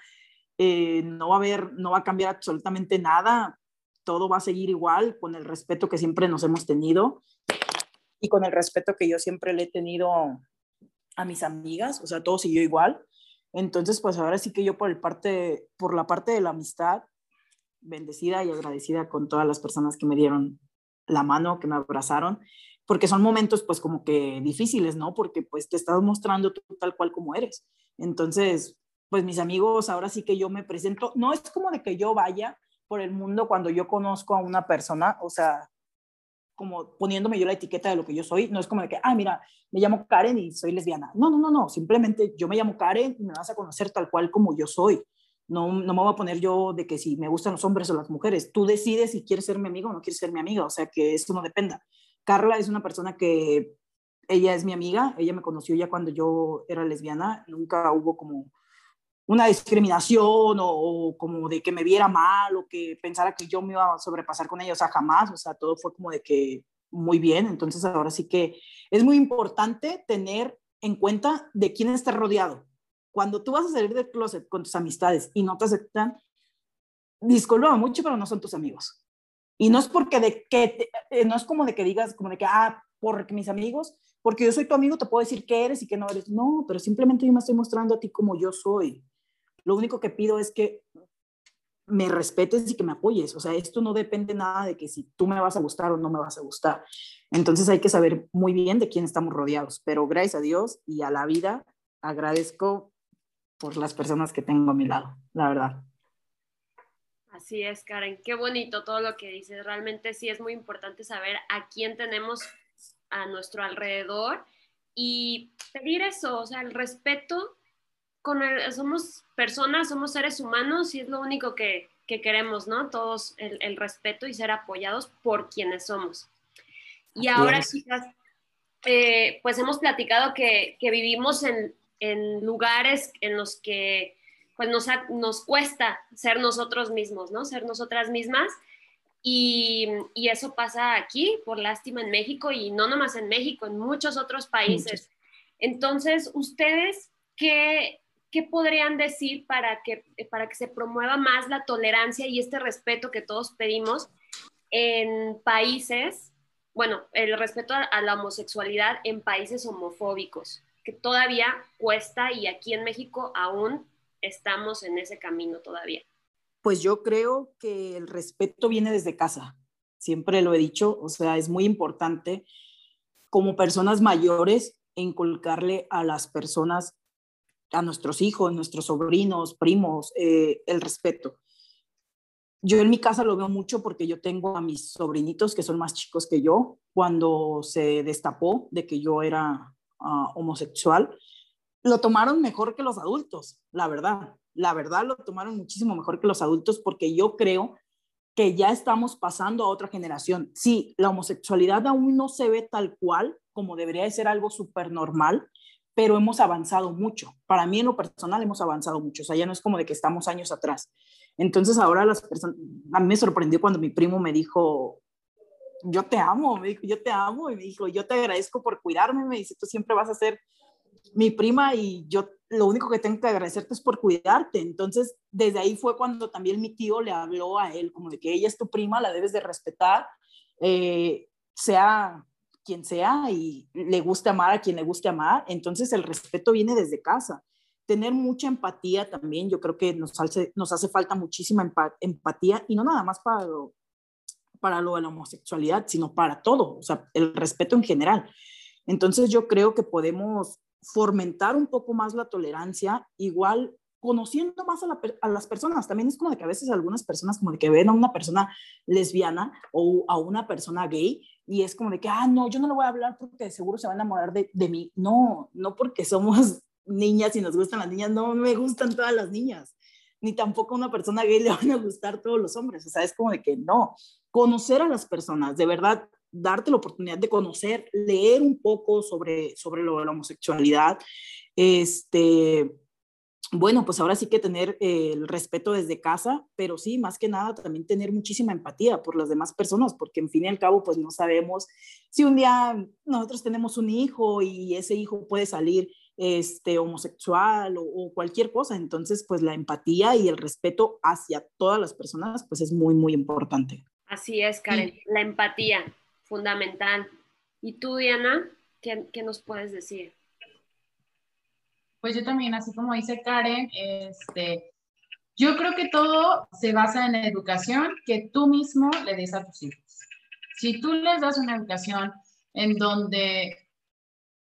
eh, no va a haber, no va a cambiar absolutamente nada, todo va a seguir igual con el respeto que siempre nos hemos tenido y con el respeto que yo siempre le he tenido a mis amigas, o sea, todo siguió igual. Entonces, pues ahora sí que yo por, el parte, por la parte de la amistad, bendecida y agradecida con todas las personas que me dieron la mano, que me abrazaron, porque son momentos pues como que difíciles, ¿no? Porque pues te estás mostrando tú tal cual como eres. Entonces, pues mis amigos, ahora sí que yo me presento, no es como de que yo vaya por el mundo cuando yo conozco a una persona, o sea, como poniéndome yo la etiqueta de lo que yo soy, no es como de que, ah, mira, me llamo Karen y soy lesbiana. No, no, no, no, simplemente yo me llamo Karen y me vas a conocer tal cual como yo soy. No, no me voy a poner yo de que si me gustan los hombres o las mujeres. Tú decides si quieres ser mi amigo o no quieres ser mi amiga. O sea, que esto no dependa. Carla es una persona que ella es mi amiga. Ella me conoció ya cuando yo era lesbiana. Nunca hubo como una discriminación o, como de que me viera mal o que pensara que yo me iba a sobrepasar con ella. O sea, jamás. O sea, todo fue como de que muy bien. Entonces, ahora sí que es muy importante tener en cuenta de quién está rodeado cuando tú vas a salir del closet con tus amistades y no te aceptan, disculpa mucho, pero no son tus amigos. Y no es porque de que, eh, no es como de que digas, como de que, ah, porque mis amigos, porque yo soy tu amigo, te puedo decir qué eres y qué no eres. No, pero simplemente yo me estoy mostrando a ti como yo soy. Lo único que pido es que me respetes y que me apoyes. O sea, esto no depende nada de que si tú me vas a gustar o no me vas a gustar. Entonces hay que saber muy bien de quién estamos rodeados. Pero gracias a Dios y a la vida agradezco por las personas que tengo a mi lado, la verdad. Así es, Karen. Qué bonito todo lo que dices. Realmente sí es muy importante saber a quién tenemos a nuestro alrededor y pedir eso, o sea, el respeto. Con somos personas, somos seres humanos y es lo único que, queremos, ¿no? Todos el, respeto y ser apoyados por quienes somos. Y ahora, chicas, eh, pues hemos platicado que, que vivimos en, en lugares en los que pues nos, nos cuesta ser nosotros mismos, ¿no? Ser nosotras mismas. Y, y, eso pasa aquí, por lástima, en México y no nomás en México, en muchos otros países. Entonces, ¿ustedes qué, qué podrían decir para que, para que se promueva más la tolerancia y este respeto que todos pedimos en países, bueno, el respeto a, la homosexualidad en países homofóbicos, que todavía cuesta y aquí en México aún estamos en ese camino todavía? Pues yo creo que el respeto viene desde casa. Siempre lo he dicho, o sea, es muy importante como personas mayores inculcarle a las personas, a nuestros hijos, nuestros sobrinos, primos, eh, el respeto. Yo en mi casa lo veo mucho porque yo tengo a mis sobrinitos que son más chicos que yo. Cuando se destapó de que yo era ah, homosexual, lo tomaron mejor que los adultos, la verdad. La verdad lo tomaron muchísimo mejor que los adultos porque yo creo que ya estamos pasando a otra generación. Sí, la homosexualidad aún no se ve tal cual como debería de ser algo súper normal, pero hemos avanzado mucho. Para mí en lo personal hemos avanzado mucho, o sea, ya no es como de que estamos años atrás. Entonces ahora las personas, a mí me sorprendió cuando mi primo me dijo, yo te amo, me dijo, yo te amo, y me dijo, yo te agradezco por cuidarme, me dice, tú siempre vas a ser mi prima y yo lo único que tengo que agradecerte es por cuidarte. Entonces, desde ahí fue cuando también mi tío le habló a él, como de que ella es tu prima, la debes de respetar, eh, sea quien sea y le guste amar a quien le guste amar. Entonces, el respeto viene desde casa tener mucha empatía también, yo creo que nos hace, nos hace falta muchísima empatía y no nada más para lo, para lo de la homosexualidad, sino para todo, o sea, el respeto en general. Entonces yo creo que podemos fomentar un poco más la tolerancia, igual conociendo más a, las personas. También es como de que a veces algunas personas como de que ven a una persona lesbiana o a una persona gay y es como de que, ah, no, yo no le voy a hablar porque seguro se va a enamorar de, de mí. No, no porque somos niñas y nos gustan las niñas, no me gustan todas las niñas, ni tampoco a una persona gay le van a gustar todos los hombres, o sea, es como de que no, conocer a las personas, de verdad, darte la oportunidad de conocer, leer un poco sobre, sobre lo de la homosexualidad, este, bueno, pues ahora sí que tener el respeto desde casa, pero sí, más que nada también tener muchísima empatía por las demás personas, porque en fin y al cabo, pues no sabemos si un día nosotros tenemos un hijo y ese hijo puede salir este, homosexual o, cualquier cosa. Entonces, pues la empatía y el respeto hacia todas las personas, pues es muy, muy importante. Así es, Karen, la empatía, fundamental. ¿Y tú, Diana, qué, qué, nos puedes decir? Pues yo también, así como dice Karen, este, yo creo que todo se basa en la educación que tú mismo le des a tus hijos. Si tú les das una educación en donde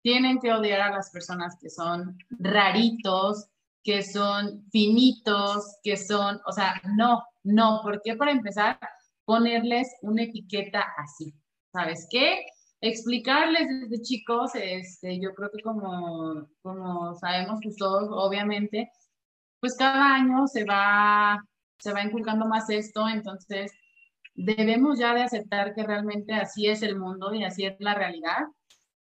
tienen que odiar a las personas que son raritos, que son finitos, que son, o sea, no, no, porque para empezar ponerles una etiqueta así? ¿Sabes qué? Explicarles desde chicos, este, yo creo que como, como sabemos pues todos, obviamente, pues cada año se va, se va inculcando más esto, entonces debemos ya de aceptar que realmente así es el mundo y así es la realidad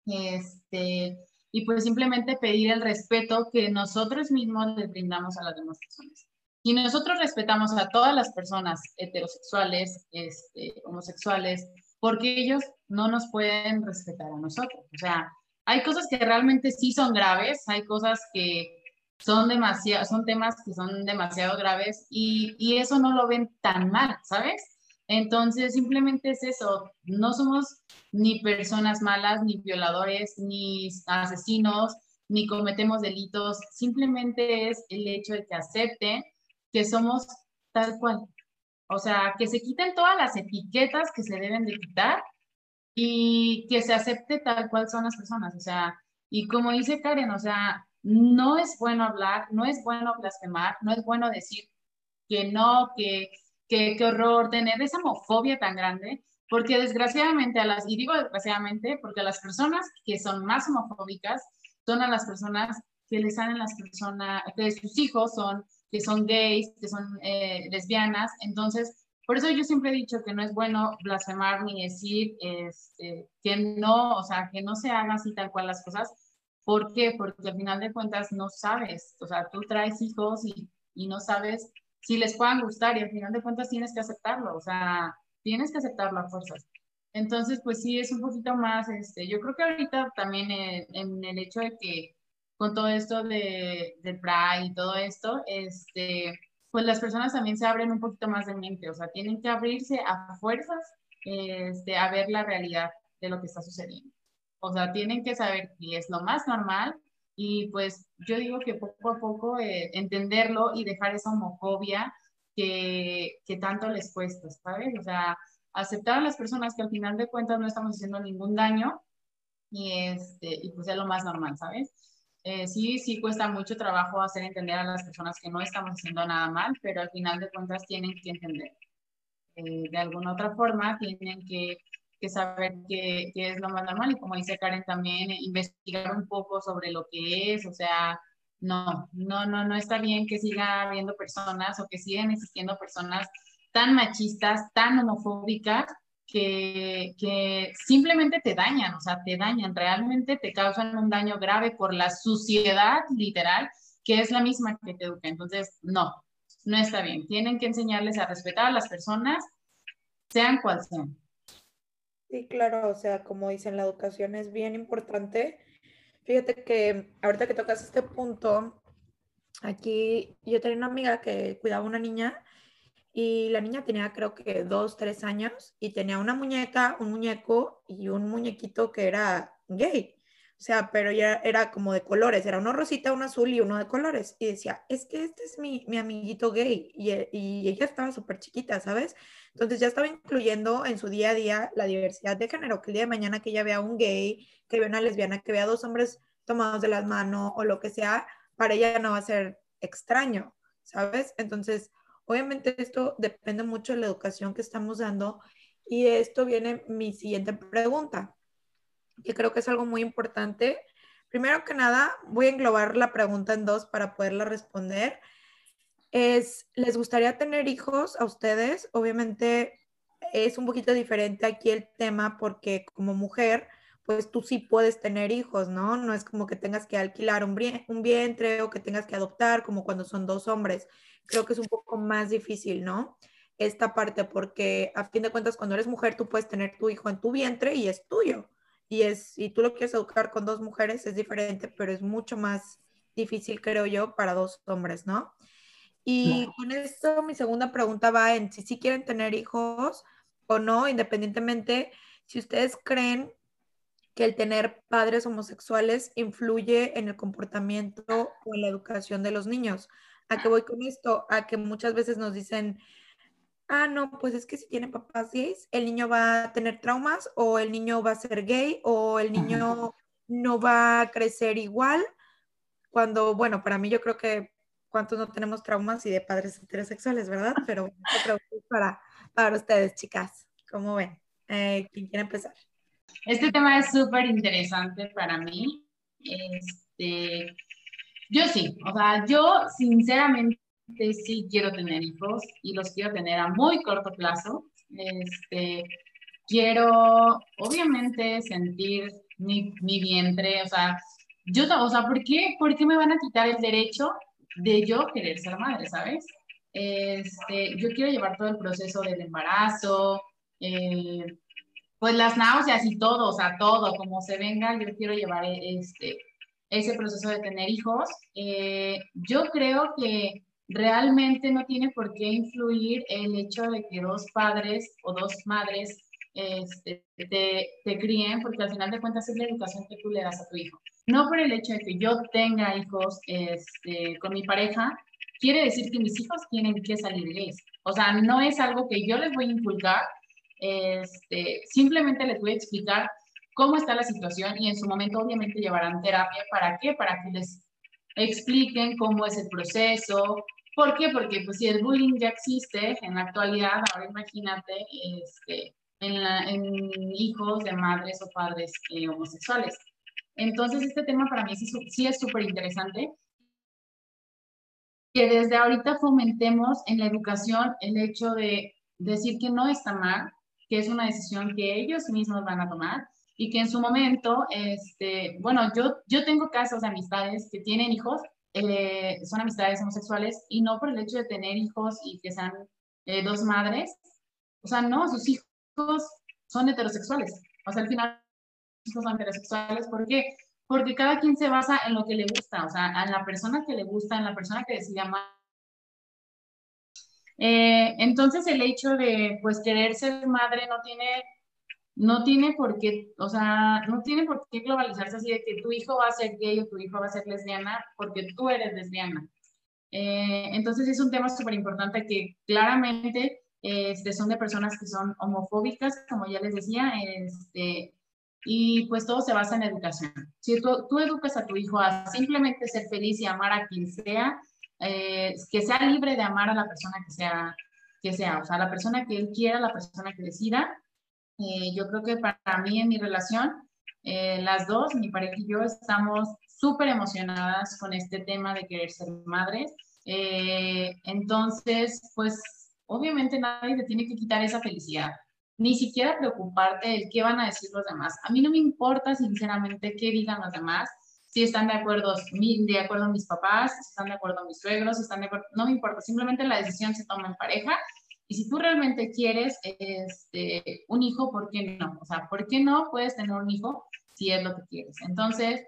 este, y pues simplemente pedir el respeto que nosotros mismos les brindamos a las demás personas. Y nosotros respetamos a todas las personas heterosexuales, este, homosexuales, porque ellos no nos pueden respetar a nosotros. O sea, hay cosas que realmente sí son graves, hay cosas que son demasiado, son temas que son demasiado graves y, y eso no lo ven tan mal, ¿sabes? Entonces, simplemente es eso, no somos ni personas malas, ni violadores, ni asesinos, ni cometemos delitos, simplemente es el hecho de que acepten que somos tal cual. O sea, que se quiten todas las etiquetas que se deben de quitar y que se acepte tal cual son las personas. O sea, y como dice Karen, o sea, no es bueno hablar, no es bueno blasfemar, no es bueno decir que no, que qué, horror tener esa homofobia tan grande, porque desgraciadamente a las, y digo desgraciadamente, porque a las personas que son más homofóbicas son a las personas que les salen las personas, que sus hijos son, que son gays, que son eh, lesbianas, entonces, por eso yo siempre he dicho que no es bueno blasfemar ni decir este, que no, o sea, que no se hagan así tal cual las cosas. ¿Por qué? Porque al final de cuentas no sabes, o sea, tú traes hijos y, y no sabes si les puedan gustar y al final de cuentas tienes que aceptarlo, o sea, tienes que aceptarlo a fuerzas. Entonces, pues sí, es un poquito más, este, yo creo que ahorita también en, el hecho de que con todo esto de, del Pride y todo esto, este, pues las personas también se abren un poquito más de mente, o sea, tienen que abrirse a fuerzas este, a ver la realidad de lo que está sucediendo. O sea, tienen que saber que es lo más normal y pues yo digo que poco a poco eh, entenderlo y dejar esa homofobia que, que tanto les cuesta, ¿sabes? O sea, aceptar a las personas que al final de cuentas no estamos haciendo ningún daño y, este, y pues es lo más normal, ¿sabes? Eh, sí, sí cuesta mucho trabajo hacer entender a las personas que no estamos haciendo nada mal, pero al final de cuentas tienen que entender. Eh, de alguna otra forma, tienen que, que saber qué, qué, es lo más normal y como dice Karen también, investigar un poco sobre lo que es, o sea, no, no, no, no está bien que siga habiendo personas o que sigan existiendo personas tan machistas, tan homofóbicas, que, que, simplemente te dañan, o sea, te dañan, realmente te causan un daño grave por la suciedad literal, que es la misma que te educa. Entonces, no, no está bien. Tienen que enseñarles a respetar a las personas, sean cual sean. Sí, claro, o sea, como dicen, la educación es bien importante. Fíjate que ahorita que tocas este punto, aquí yo tenía una amiga que cuidaba una niña y la niña tenía creo que dos, tres años y tenía una muñeca, un muñeco y un muñequito que era gay. O sea, pero ya era como de colores, era uno rosita, uno azul y uno de colores. Y decía, es que este es mi, mi amiguito gay. Y, y ella estaba súper chiquita, ¿sabes? Entonces ya estaba incluyendo en su día a día la diversidad de género, que el día de mañana que ella vea un gay, que vea una lesbiana, que vea dos hombres tomados de las manos o lo que sea, para ella no va a ser extraño, ¿sabes? Entonces, Obviamente esto depende mucho de la educación que estamos dando y de esto viene mi siguiente pregunta, que creo que es algo muy importante. Primero que nada, voy a englobar la pregunta en dos para poderla responder. Es, ¿les gustaría tener hijos a ustedes? Obviamente es un poquito diferente aquí el tema porque como mujer, pues tú sí puedes tener hijos, ¿no? No es como que tengas que alquilar un, vientre o que tengas que adoptar como cuando son dos hombres creo que es un poco más difícil, ¿no? Esta parte, porque a fin de cuentas, cuando eres mujer, tú puedes tener tu hijo en tu vientre y es tuyo. Y, es, y tú lo quieres educar con dos mujeres, es diferente, pero es mucho más difícil, creo yo, para dos hombres, ¿no? Y con esto mi segunda pregunta va en si sí quieren tener hijos o no, independientemente si ustedes creen que el tener padres homosexuales influye en el comportamiento o en la educación de los niños. ¿A qué voy con esto? A que muchas veces nos dicen, ah, no, pues es que si tiene papás gays, el niño va a tener traumas o el niño va a ser gay o el niño no va a crecer igual. Cuando, bueno, para mí yo creo que cuántos no tenemos traumas y de padres heterosexuales, ¿verdad? Pero bueno, para, para ustedes, chicas, ¿cómo ven? Eh, ¿Quién quiere empezar? Este tema es súper interesante para mí. Este, yo sí, o sea, yo sinceramente sí quiero tener hijos y los quiero tener a muy corto plazo. Este, quiero, obviamente, sentir mi, mi vientre, o sea, yo, o sea, ¿por qué, ¿por qué me van a quitar el derecho de yo querer ser madre, sabes? Este, yo quiero llevar todo el proceso del embarazo, eh, pues las náuseas y todo, o sea, todo, como se venga, yo quiero llevar este, ese proceso de tener hijos. Eh, yo creo que realmente no tiene por qué influir el hecho de que dos padres o dos madres este, te, te, críen, porque al final de cuentas es la educación que tú le das a tu hijo. No por el hecho de que yo tenga hijos este, con mi pareja, quiere decir que mis hijos tienen que salir gays. O sea, no es algo que yo les voy a inculcar, este, simplemente les voy a explicar cómo está la situación y en su momento obviamente llevarán terapia. ¿Para qué? Para que les expliquen cómo es el proceso. ¿Por qué? Porque pues si el bullying ya existe en la actualidad, ahora imagínate este, en, hijos de madres o padres eh, homosexuales. Entonces este tema para mí sí, sí es súper interesante que desde ahorita fomentemos en la educación el hecho de decir que no está mal, que es una decisión que ellos mismos van a tomar y que en su momento, este, bueno, yo, yo tengo casos de amistades que tienen hijos, eh, son amistades homosexuales y no por el hecho de tener hijos y que sean eh, dos madres, o sea, no, sus hijos son heterosexuales. O sea, al final son heterosexuales. ¿Por qué? Porque cada quien se basa en lo que le gusta, o sea, en la persona que le gusta, en la persona que decide amar. Eh, entonces el hecho de pues querer ser madre no tiene no tiene por qué, o sea, no tiene por qué globalizarse así de que tu hijo va a ser gay o tu hijo va a ser lesbiana porque tú eres lesbiana. Eh, entonces es un tema súper importante que claramente este, son de personas que son homofóbicas, como ya les decía, este, y pues todo se basa en educación. Si tú, educas a tu hijo a simplemente ser feliz y amar a quien sea, eh, que sea libre de amar a la persona que sea, que sea, o sea, la persona que él quiera, la persona que decida, eh, yo creo que para mí en mi relación, eh, las dos, mi pareja y yo, estamos súper emocionadas con este tema de querer ser madres. Eh, entonces, pues obviamente nadie te tiene que quitar esa felicidad, ni siquiera preocuparte del qué van a decir los demás. A mí no me importa sinceramente qué digan los demás, si están de acuerdo, de acuerdo mis papás, si están de acuerdo mis suegros, si están de acuerdo, no me importa, simplemente la decisión se toma en pareja y si tú realmente quieres este, un hijo, ¿por qué no? O sea, ¿por qué no puedes tener un hijo si es lo que quieres? Entonces,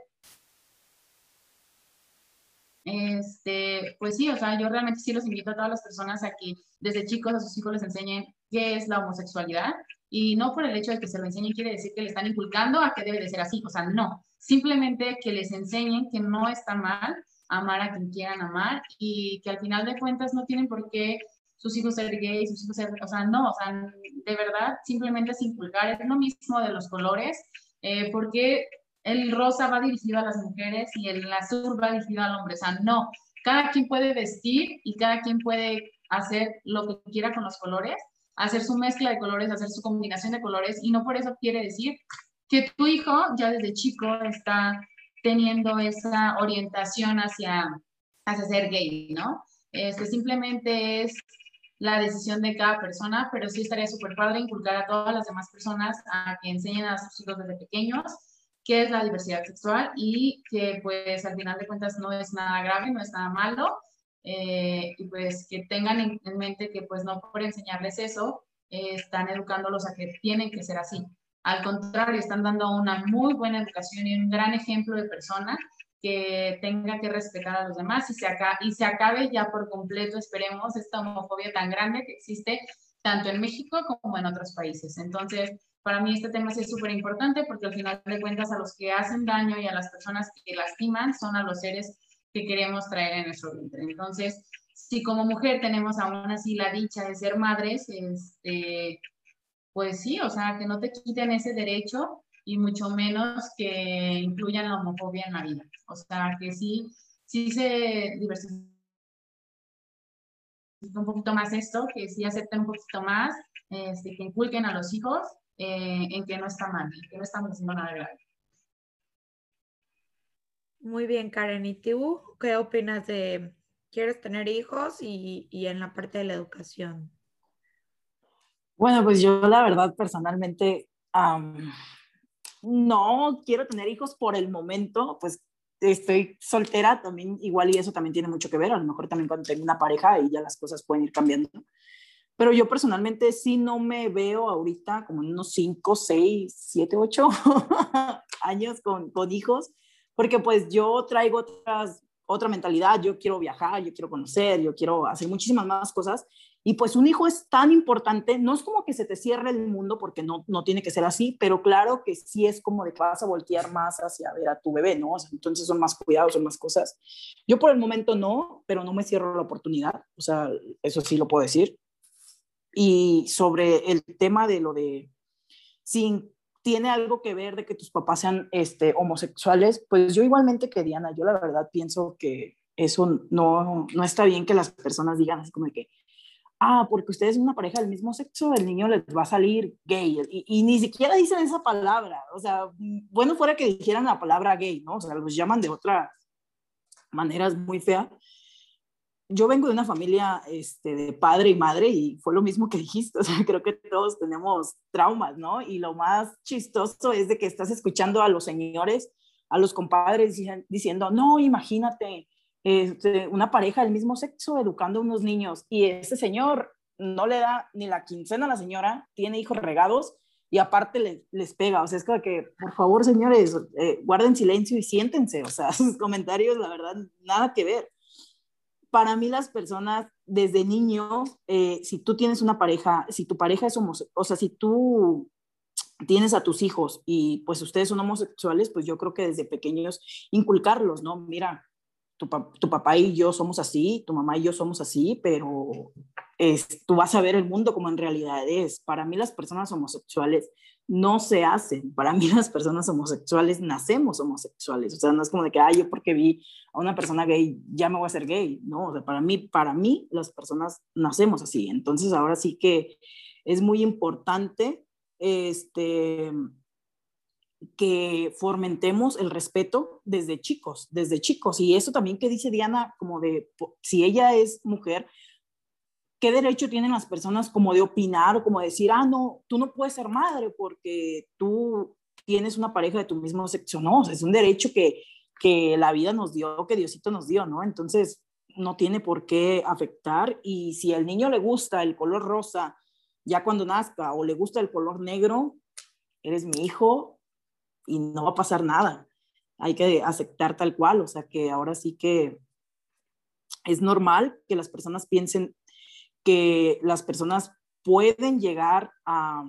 este, pues sí, o sea, yo realmente sí los invito a todas las personas a que desde chicos a sus hijos les enseñen qué es la homosexualidad y no por el hecho de que se lo enseñen quiere decir que le están inculcando a que debe de ser así, o sea, no, simplemente que les enseñen que no está mal amar a quien quieran amar y que al final de cuentas no tienen por qué sus hijos ser gays, sus hijos ser, o sea, no, o sea, de verdad, simplemente es inculcar, es lo mismo de los colores, eh, porque el rosa va dirigido a las mujeres y el azul va dirigido al hombre, o sea, no, cada quien puede vestir y cada quien puede hacer lo que quiera con los colores, hacer su mezcla de colores, hacer su combinación de colores, y no por eso quiere decir que tu hijo ya desde chico está teniendo esa orientación hacia, hacia ser gay, ¿no? Este, simplemente es la decisión de cada persona, pero sí estaría súper padre inculcar a todas las demás personas a que enseñen a sus hijos desde pequeños qué es la diversidad sexual y que pues al final de cuentas no es nada grave, no es nada malo eh, y pues que tengan en, mente que pues no por enseñarles eso eh, están educándolos a que tienen que ser así. Al contrario, están dando una muy buena educación y un gran ejemplo de persona que tenga que respetar a los demás y se, acabe, y se acabe ya por completo, esperemos, esta homofobia tan grande que existe tanto en México como en otros países. Entonces, para mí este tema es súper importante porque al final de cuentas a los que hacen daño y a las personas que lastiman son a los seres que queremos traer en nuestro vientre. Entonces, si como mujer tenemos aún así la dicha de ser madres, este, pues sí, o sea, que no te quiten ese derecho y mucho menos que incluyan la homofobia en la vida. O sea, que sí, sí se diversifica un poquito más esto, que sí acepten un poquito más, este, que inculquen a los hijos eh, en que no está mal, que no estamos haciendo nada grave. Muy bien, Karen. ¿Y tú qué opinas de quieres tener hijos y, y en la parte de la educación? Bueno, pues yo la verdad personalmente no quiero tener hijos por el momento, pues estoy soltera también, igual y eso también tiene mucho que ver, a lo mejor también cuando tengo una pareja y ya las cosas pueden ir cambiando. Pero yo personalmente sí no me veo ahorita como en unos 5, 6, 7, 8 años con, con hijos, porque pues yo traigo otras, otra mentalidad, yo quiero viajar, yo quiero conocer, yo quiero hacer muchísimas más cosas y pues un hijo es tan importante, no es como que se te cierre el mundo, porque no, no tiene que ser así, pero claro que sí es como de que vas a voltear más hacia ver a tu bebé, ¿no? entonces son más cuidados, son más cosas. Yo por el momento no, pero no me cierro la oportunidad, o sea, eso sí lo puedo decir. Y sobre el tema de lo de si tiene algo que ver de que tus papás sean este, homosexuales, pues yo igualmente que Diana, yo la verdad pienso que eso no, no está bien que las personas digan así como de que, ah, porque ustedes son una pareja del mismo sexo, el niño les va a salir gay. Y, ni siquiera dicen esa palabra. O sea, bueno fuera que dijeran la palabra gay, ¿no? O sea, los llaman de otras maneras muy fea. Yo vengo de una familia este, de padre y madre y fue lo mismo que dijiste. O sea, creo que todos tenemos traumas, ¿no? Y lo más chistoso es de que estás escuchando a los señores, a los compadres diciendo, no, imagínate, este, una pareja del mismo sexo educando a unos niños y ese señor no le da ni la quincena a la señora, tiene hijos regados y aparte les, les pega, o sea, es como que, por favor, señores, eh, guarden silencio y siéntense, o sea, sus comentarios, la verdad, nada que ver. Para mí las personas desde niño, eh, si tú tienes una pareja, si tu pareja es homosexual, o sea, si tú tienes a tus hijos y pues ustedes son homosexuales, pues yo creo que desde pequeños inculcarlos, ¿no? Mira, tu, papá y yo somos así, tu mamá y yo somos así, pero es, tú vas a ver el mundo como en realidad es. Para mí las personas homosexuales no se hacen. Para mí las personas homosexuales nacemos homosexuales. O sea, no es como de que, ay, yo porque vi a una persona gay ya me voy a ser gay. No, o sea, para mí, para mí las personas nacemos así. Entonces ahora sí que es muy importante este, que fomentemos el respeto desde chicos, desde chicos. Y eso también que dice Diana, como de, si ella es mujer, ¿qué derecho tienen las personas como de opinar o como decir, ah, no, tú no puedes ser madre porque tú tienes una pareja de tu mismo sexo? No, es un derecho que, que la vida nos dio, que Diosito nos dio, ¿no? Entonces, no tiene por qué afectar. Y si al niño le gusta el color rosa ya cuando nazca o le gusta el color negro, eres mi hijo, y no va a pasar nada. Hay que aceptar tal cual, o sea que ahora sí que es normal que las personas piensen que las personas pueden llegar a,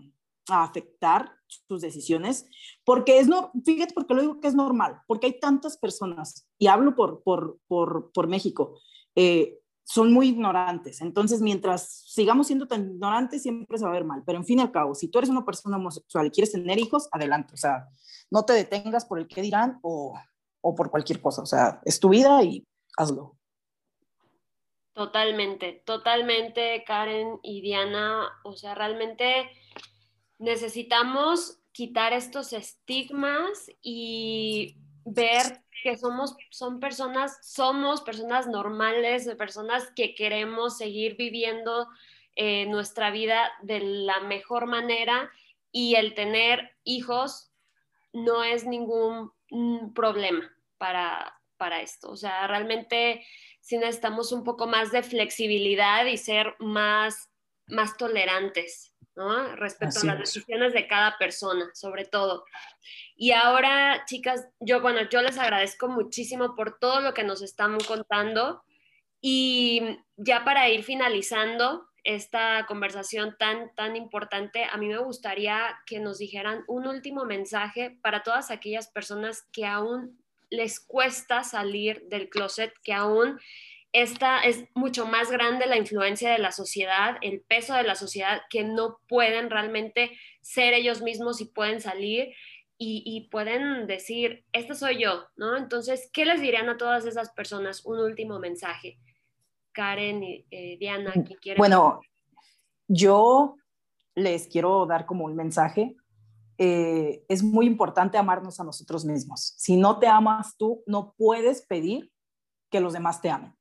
afectar sus decisiones, porque es no, fíjate porque lo digo que es normal, porque hay tantas personas, y hablo por, por, por, por México, eh, son muy ignorantes. Entonces, mientras sigamos siendo tan ignorantes, siempre se va a ver mal. Pero en fin y al cabo, si tú eres una persona homosexual y quieres tener hijos, adelante. O sea, no te detengas por el que dirán o, o por cualquier cosa. O sea, es tu vida y hazlo. Totalmente, totalmente, Karen y Diana. O sea, realmente necesitamos quitar estos estigmas y ver que somos, son personas, somos personas normales, personas que queremos seguir viviendo eh, nuestra vida de la mejor manera y el tener hijos no es ningún mm, problema para, para esto. O sea, realmente sí necesitamos un poco más de flexibilidad y ser más, más tolerantes ¿no? Respecto a las decisiones de cada persona, sobre todo. Y ahora, chicas, yo, bueno, yo les agradezco muchísimo por todo lo que nos están contando. Y ya para ir finalizando esta conversación tan, tan importante, a mí me gustaría que nos dijeran un último mensaje para todas aquellas personas que aún les cuesta salir del closet, que aún esta es mucho más grande la influencia de la sociedad, el peso de la sociedad, que no pueden realmente ser ellos mismos y pueden salir y, pueden decir, este soy yo, ¿no? Entonces, ¿qué les dirían a todas esas personas? Un último mensaje. Karen y eh, Diana, mm, ¿quién quiere? Bueno, yo les quiero dar como un mensaje. Eh, es muy importante amarnos a nosotros mismos. Si no te amas tú, no puedes pedir que los demás te amen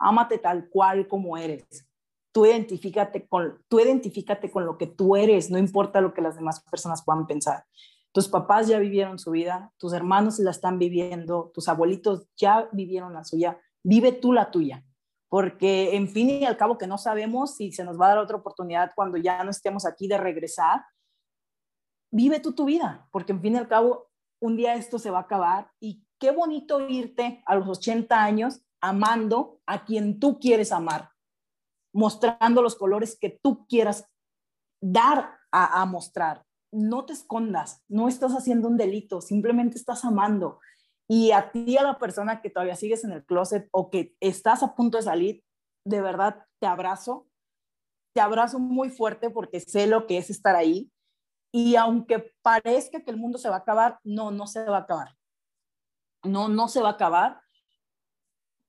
ámate tal cual como eres. Tú identifícate con, tú identifícate con lo que tú eres, no importa lo que las demás personas puedan pensar. Tus papás ya vivieron su vida, tus hermanos la están viviendo, tus abuelitos ya vivieron la suya, vive tú la tuya. Porque en fin y al cabo que no sabemos si se nos va a dar otra oportunidad cuando ya no estemos aquí de regresar, vive tú tu vida, porque en fin y al cabo un día esto se va a acabar y qué bonito irte a los 80 años amando a quien tú quieres amar, mostrando los colores que tú quieras dar a, mostrar. No te escondas, no estás haciendo un delito, simplemente estás amando. Y a ti, a la persona que todavía sigues en el closet o que estás a punto de salir, de verdad te abrazo, te abrazo muy fuerte porque sé lo que es estar ahí. Y aunque parezca que el mundo se va a acabar, no, no se va a acabar. No, no se va a acabar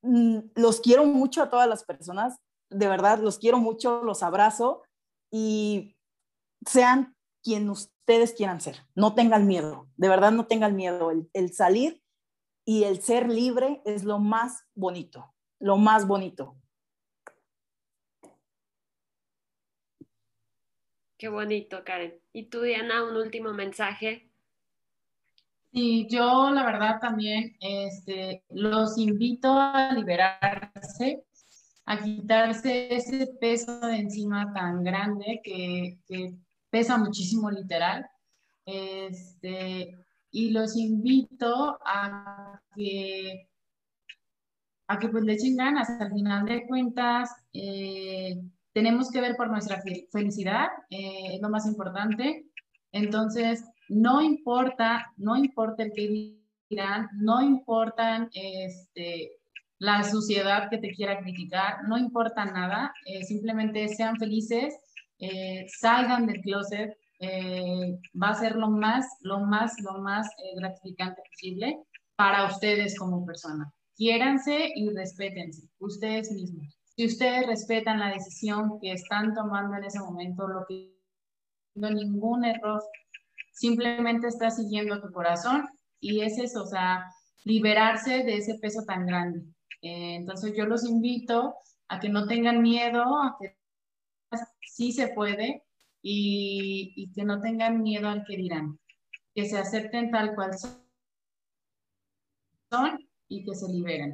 Mm, los quiero mucho a todas las personas, de verdad, los quiero mucho, los abrazo y sean quien ustedes quieran ser, no tengan miedo, de verdad no tengan miedo, el, salir y el ser libre es lo más bonito, lo más bonito. Qué bonito, Karen. ¿Y tú, Diana, un último mensaje Sí, yo la verdad también este, los invito a liberarse, a quitarse ese peso de encima tan grande que, pesa muchísimo literal. Este, y los invito a que, a que pues le echen ganas. Al final de cuentas, eh, tenemos que ver por nuestra felicidad, eh, es lo más importante. Entonces, no importa, no importa el que dirán, no importan este, la suciedad que te quiera criticar, no importa nada, eh, simplemente sean felices, eh, salgan del closet, eh, va a ser lo más, lo más, lo más gratificante posible para ustedes como persona. Quiéranse y respétense, ustedes mismos. Si ustedes respetan la decisión que están tomando en ese momento, lo que no ningún error, simplemente está siguiendo tu corazón y es eso, o sea, liberarse de ese peso tan grande. Eh, entonces yo los invito a que no tengan miedo, a que sí se puede y, que no tengan miedo al que dirán, que se acepten tal cual son y que se liberen.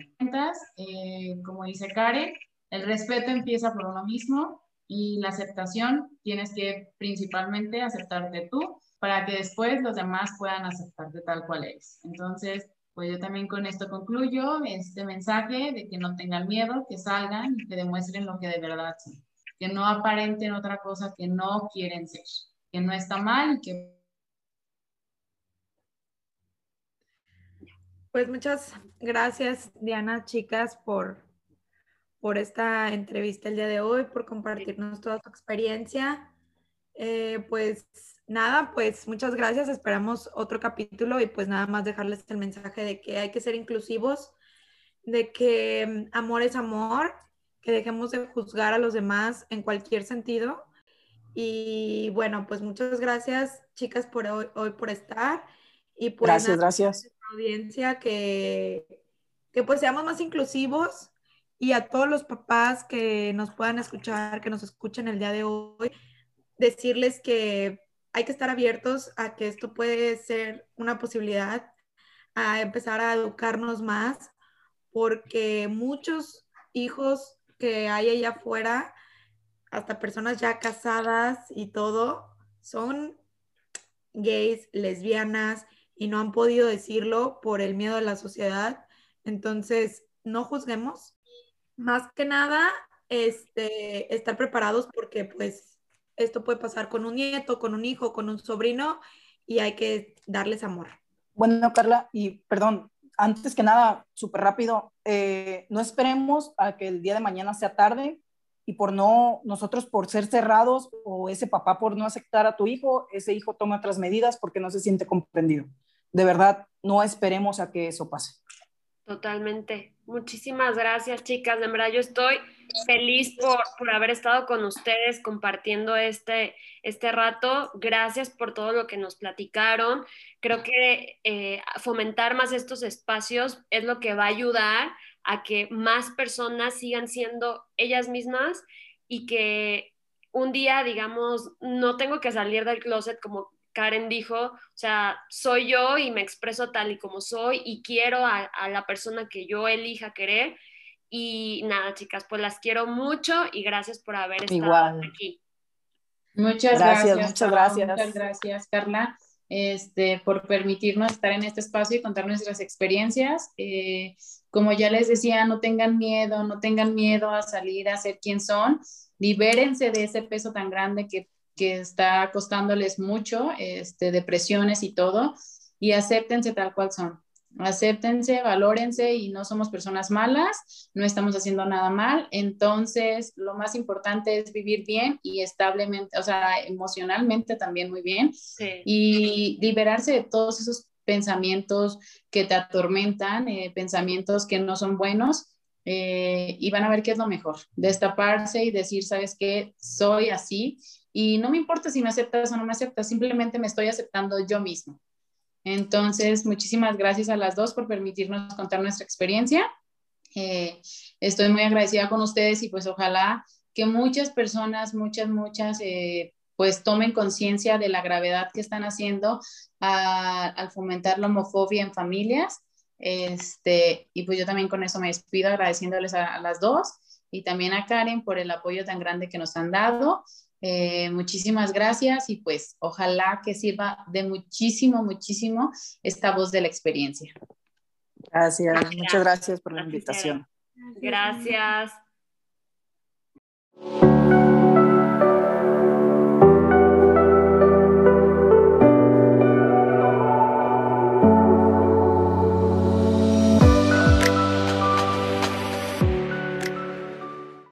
Eh, como dice Karen, el respeto empieza por uno mismo y la aceptación tienes que principalmente aceptarte tú para que después los demás puedan aceptarte tal cual eres. Entonces, pues yo también con esto concluyo este mensaje de que no tengan miedo, que salgan y que demuestren lo que de verdad son, que no aparenten otra cosa que no quieren ser, que no está mal que... Pues muchas gracias, Diana, chicas, por, por esta entrevista el día de hoy, por compartirnos toda tu experiencia. Eh, pues nada, pues muchas gracias. Esperamos otro capítulo y pues nada más dejarles el mensaje de que hay que ser inclusivos, de que mm, amor es amor, que dejemos de juzgar a los demás en cualquier sentido. Y bueno, pues muchas gracias, chicas, por hoy, por estar. Y pues gracias, gracias. audiencia que, que pues seamos más inclusivos y a todos los papás que nos puedan escuchar, que nos escuchen el día de hoy, decirles que hay que estar abiertos a que esto puede ser una posibilidad, a empezar a educarnos más, porque muchos hijos que hay allá afuera, hasta personas ya casadas y todo, son gays, lesbianas y no han podido decirlo por el miedo de la sociedad. Entonces, no juzguemos. Más que nada, este, estar preparados porque pues esto puede pasar con un nieto, con un hijo, con un sobrino y hay que darles amor. Bueno, Carla, y perdón, antes que nada, súper rápido, eh, no esperemos a que el día de mañana sea tarde y por no, nosotros por ser cerrados o ese papá por no aceptar a tu hijo, ese hijo toma otras medidas porque no se siente comprendido. De verdad, no esperemos a que eso pase. Totalmente. Muchísimas gracias, chicas. De verdad, yo estoy feliz por, por, haber estado con ustedes compartiendo este, este rato. Gracias por todo lo que nos platicaron. Creo que eh, fomentar más estos espacios es lo que va a ayudar a que más personas sigan siendo ellas mismas y que un día, digamos, no tengo que salir del closet como Karen dijo, o sea, soy yo y me expreso tal y como soy y quiero a, la persona que yo elija querer. Y nada, chicas, pues las quiero mucho y gracias por haber estado aquí. Muchas gracias, muchas gracias. Muchas gracias, Carla, este, por permitirnos estar en este espacio y contar nuestras experiencias. Eh, como ya les decía, no tengan miedo, no tengan miedo a salir a ser quien son. Libérense de ese peso tan grande que que está costándoles mucho, este, depresiones y todo, y acéptense tal cual son. Acéptense, valórense y no somos personas malas, no estamos haciendo nada mal. Entonces, lo más importante es vivir bien y establemente, o sea, emocionalmente también muy bien y liberarse de todos esos pensamientos que te atormentan, eh, pensamientos que no son buenos. Eh, y van a ver qué es lo mejor, destaparse y decir, sabes qué, soy así y no me importa si me aceptas o no me aceptas, simplemente me estoy aceptando yo mismo. Entonces, muchísimas gracias a las dos por permitirnos contar nuestra experiencia. Eh, estoy muy agradecida con ustedes y pues ojalá que muchas personas, muchas, muchas, eh, pues tomen conciencia de la gravedad que están haciendo al fomentar la homofobia en familias. Este, y pues yo también con eso me despido agradeciéndoles a las dos y también a Karen por el apoyo tan grande que nos han dado eh, muchísimas gracias y pues ojalá que sirva de muchísimo, muchísimo esta voz de la experiencia. Gracias, muchas gracias por la invitación. Gracias.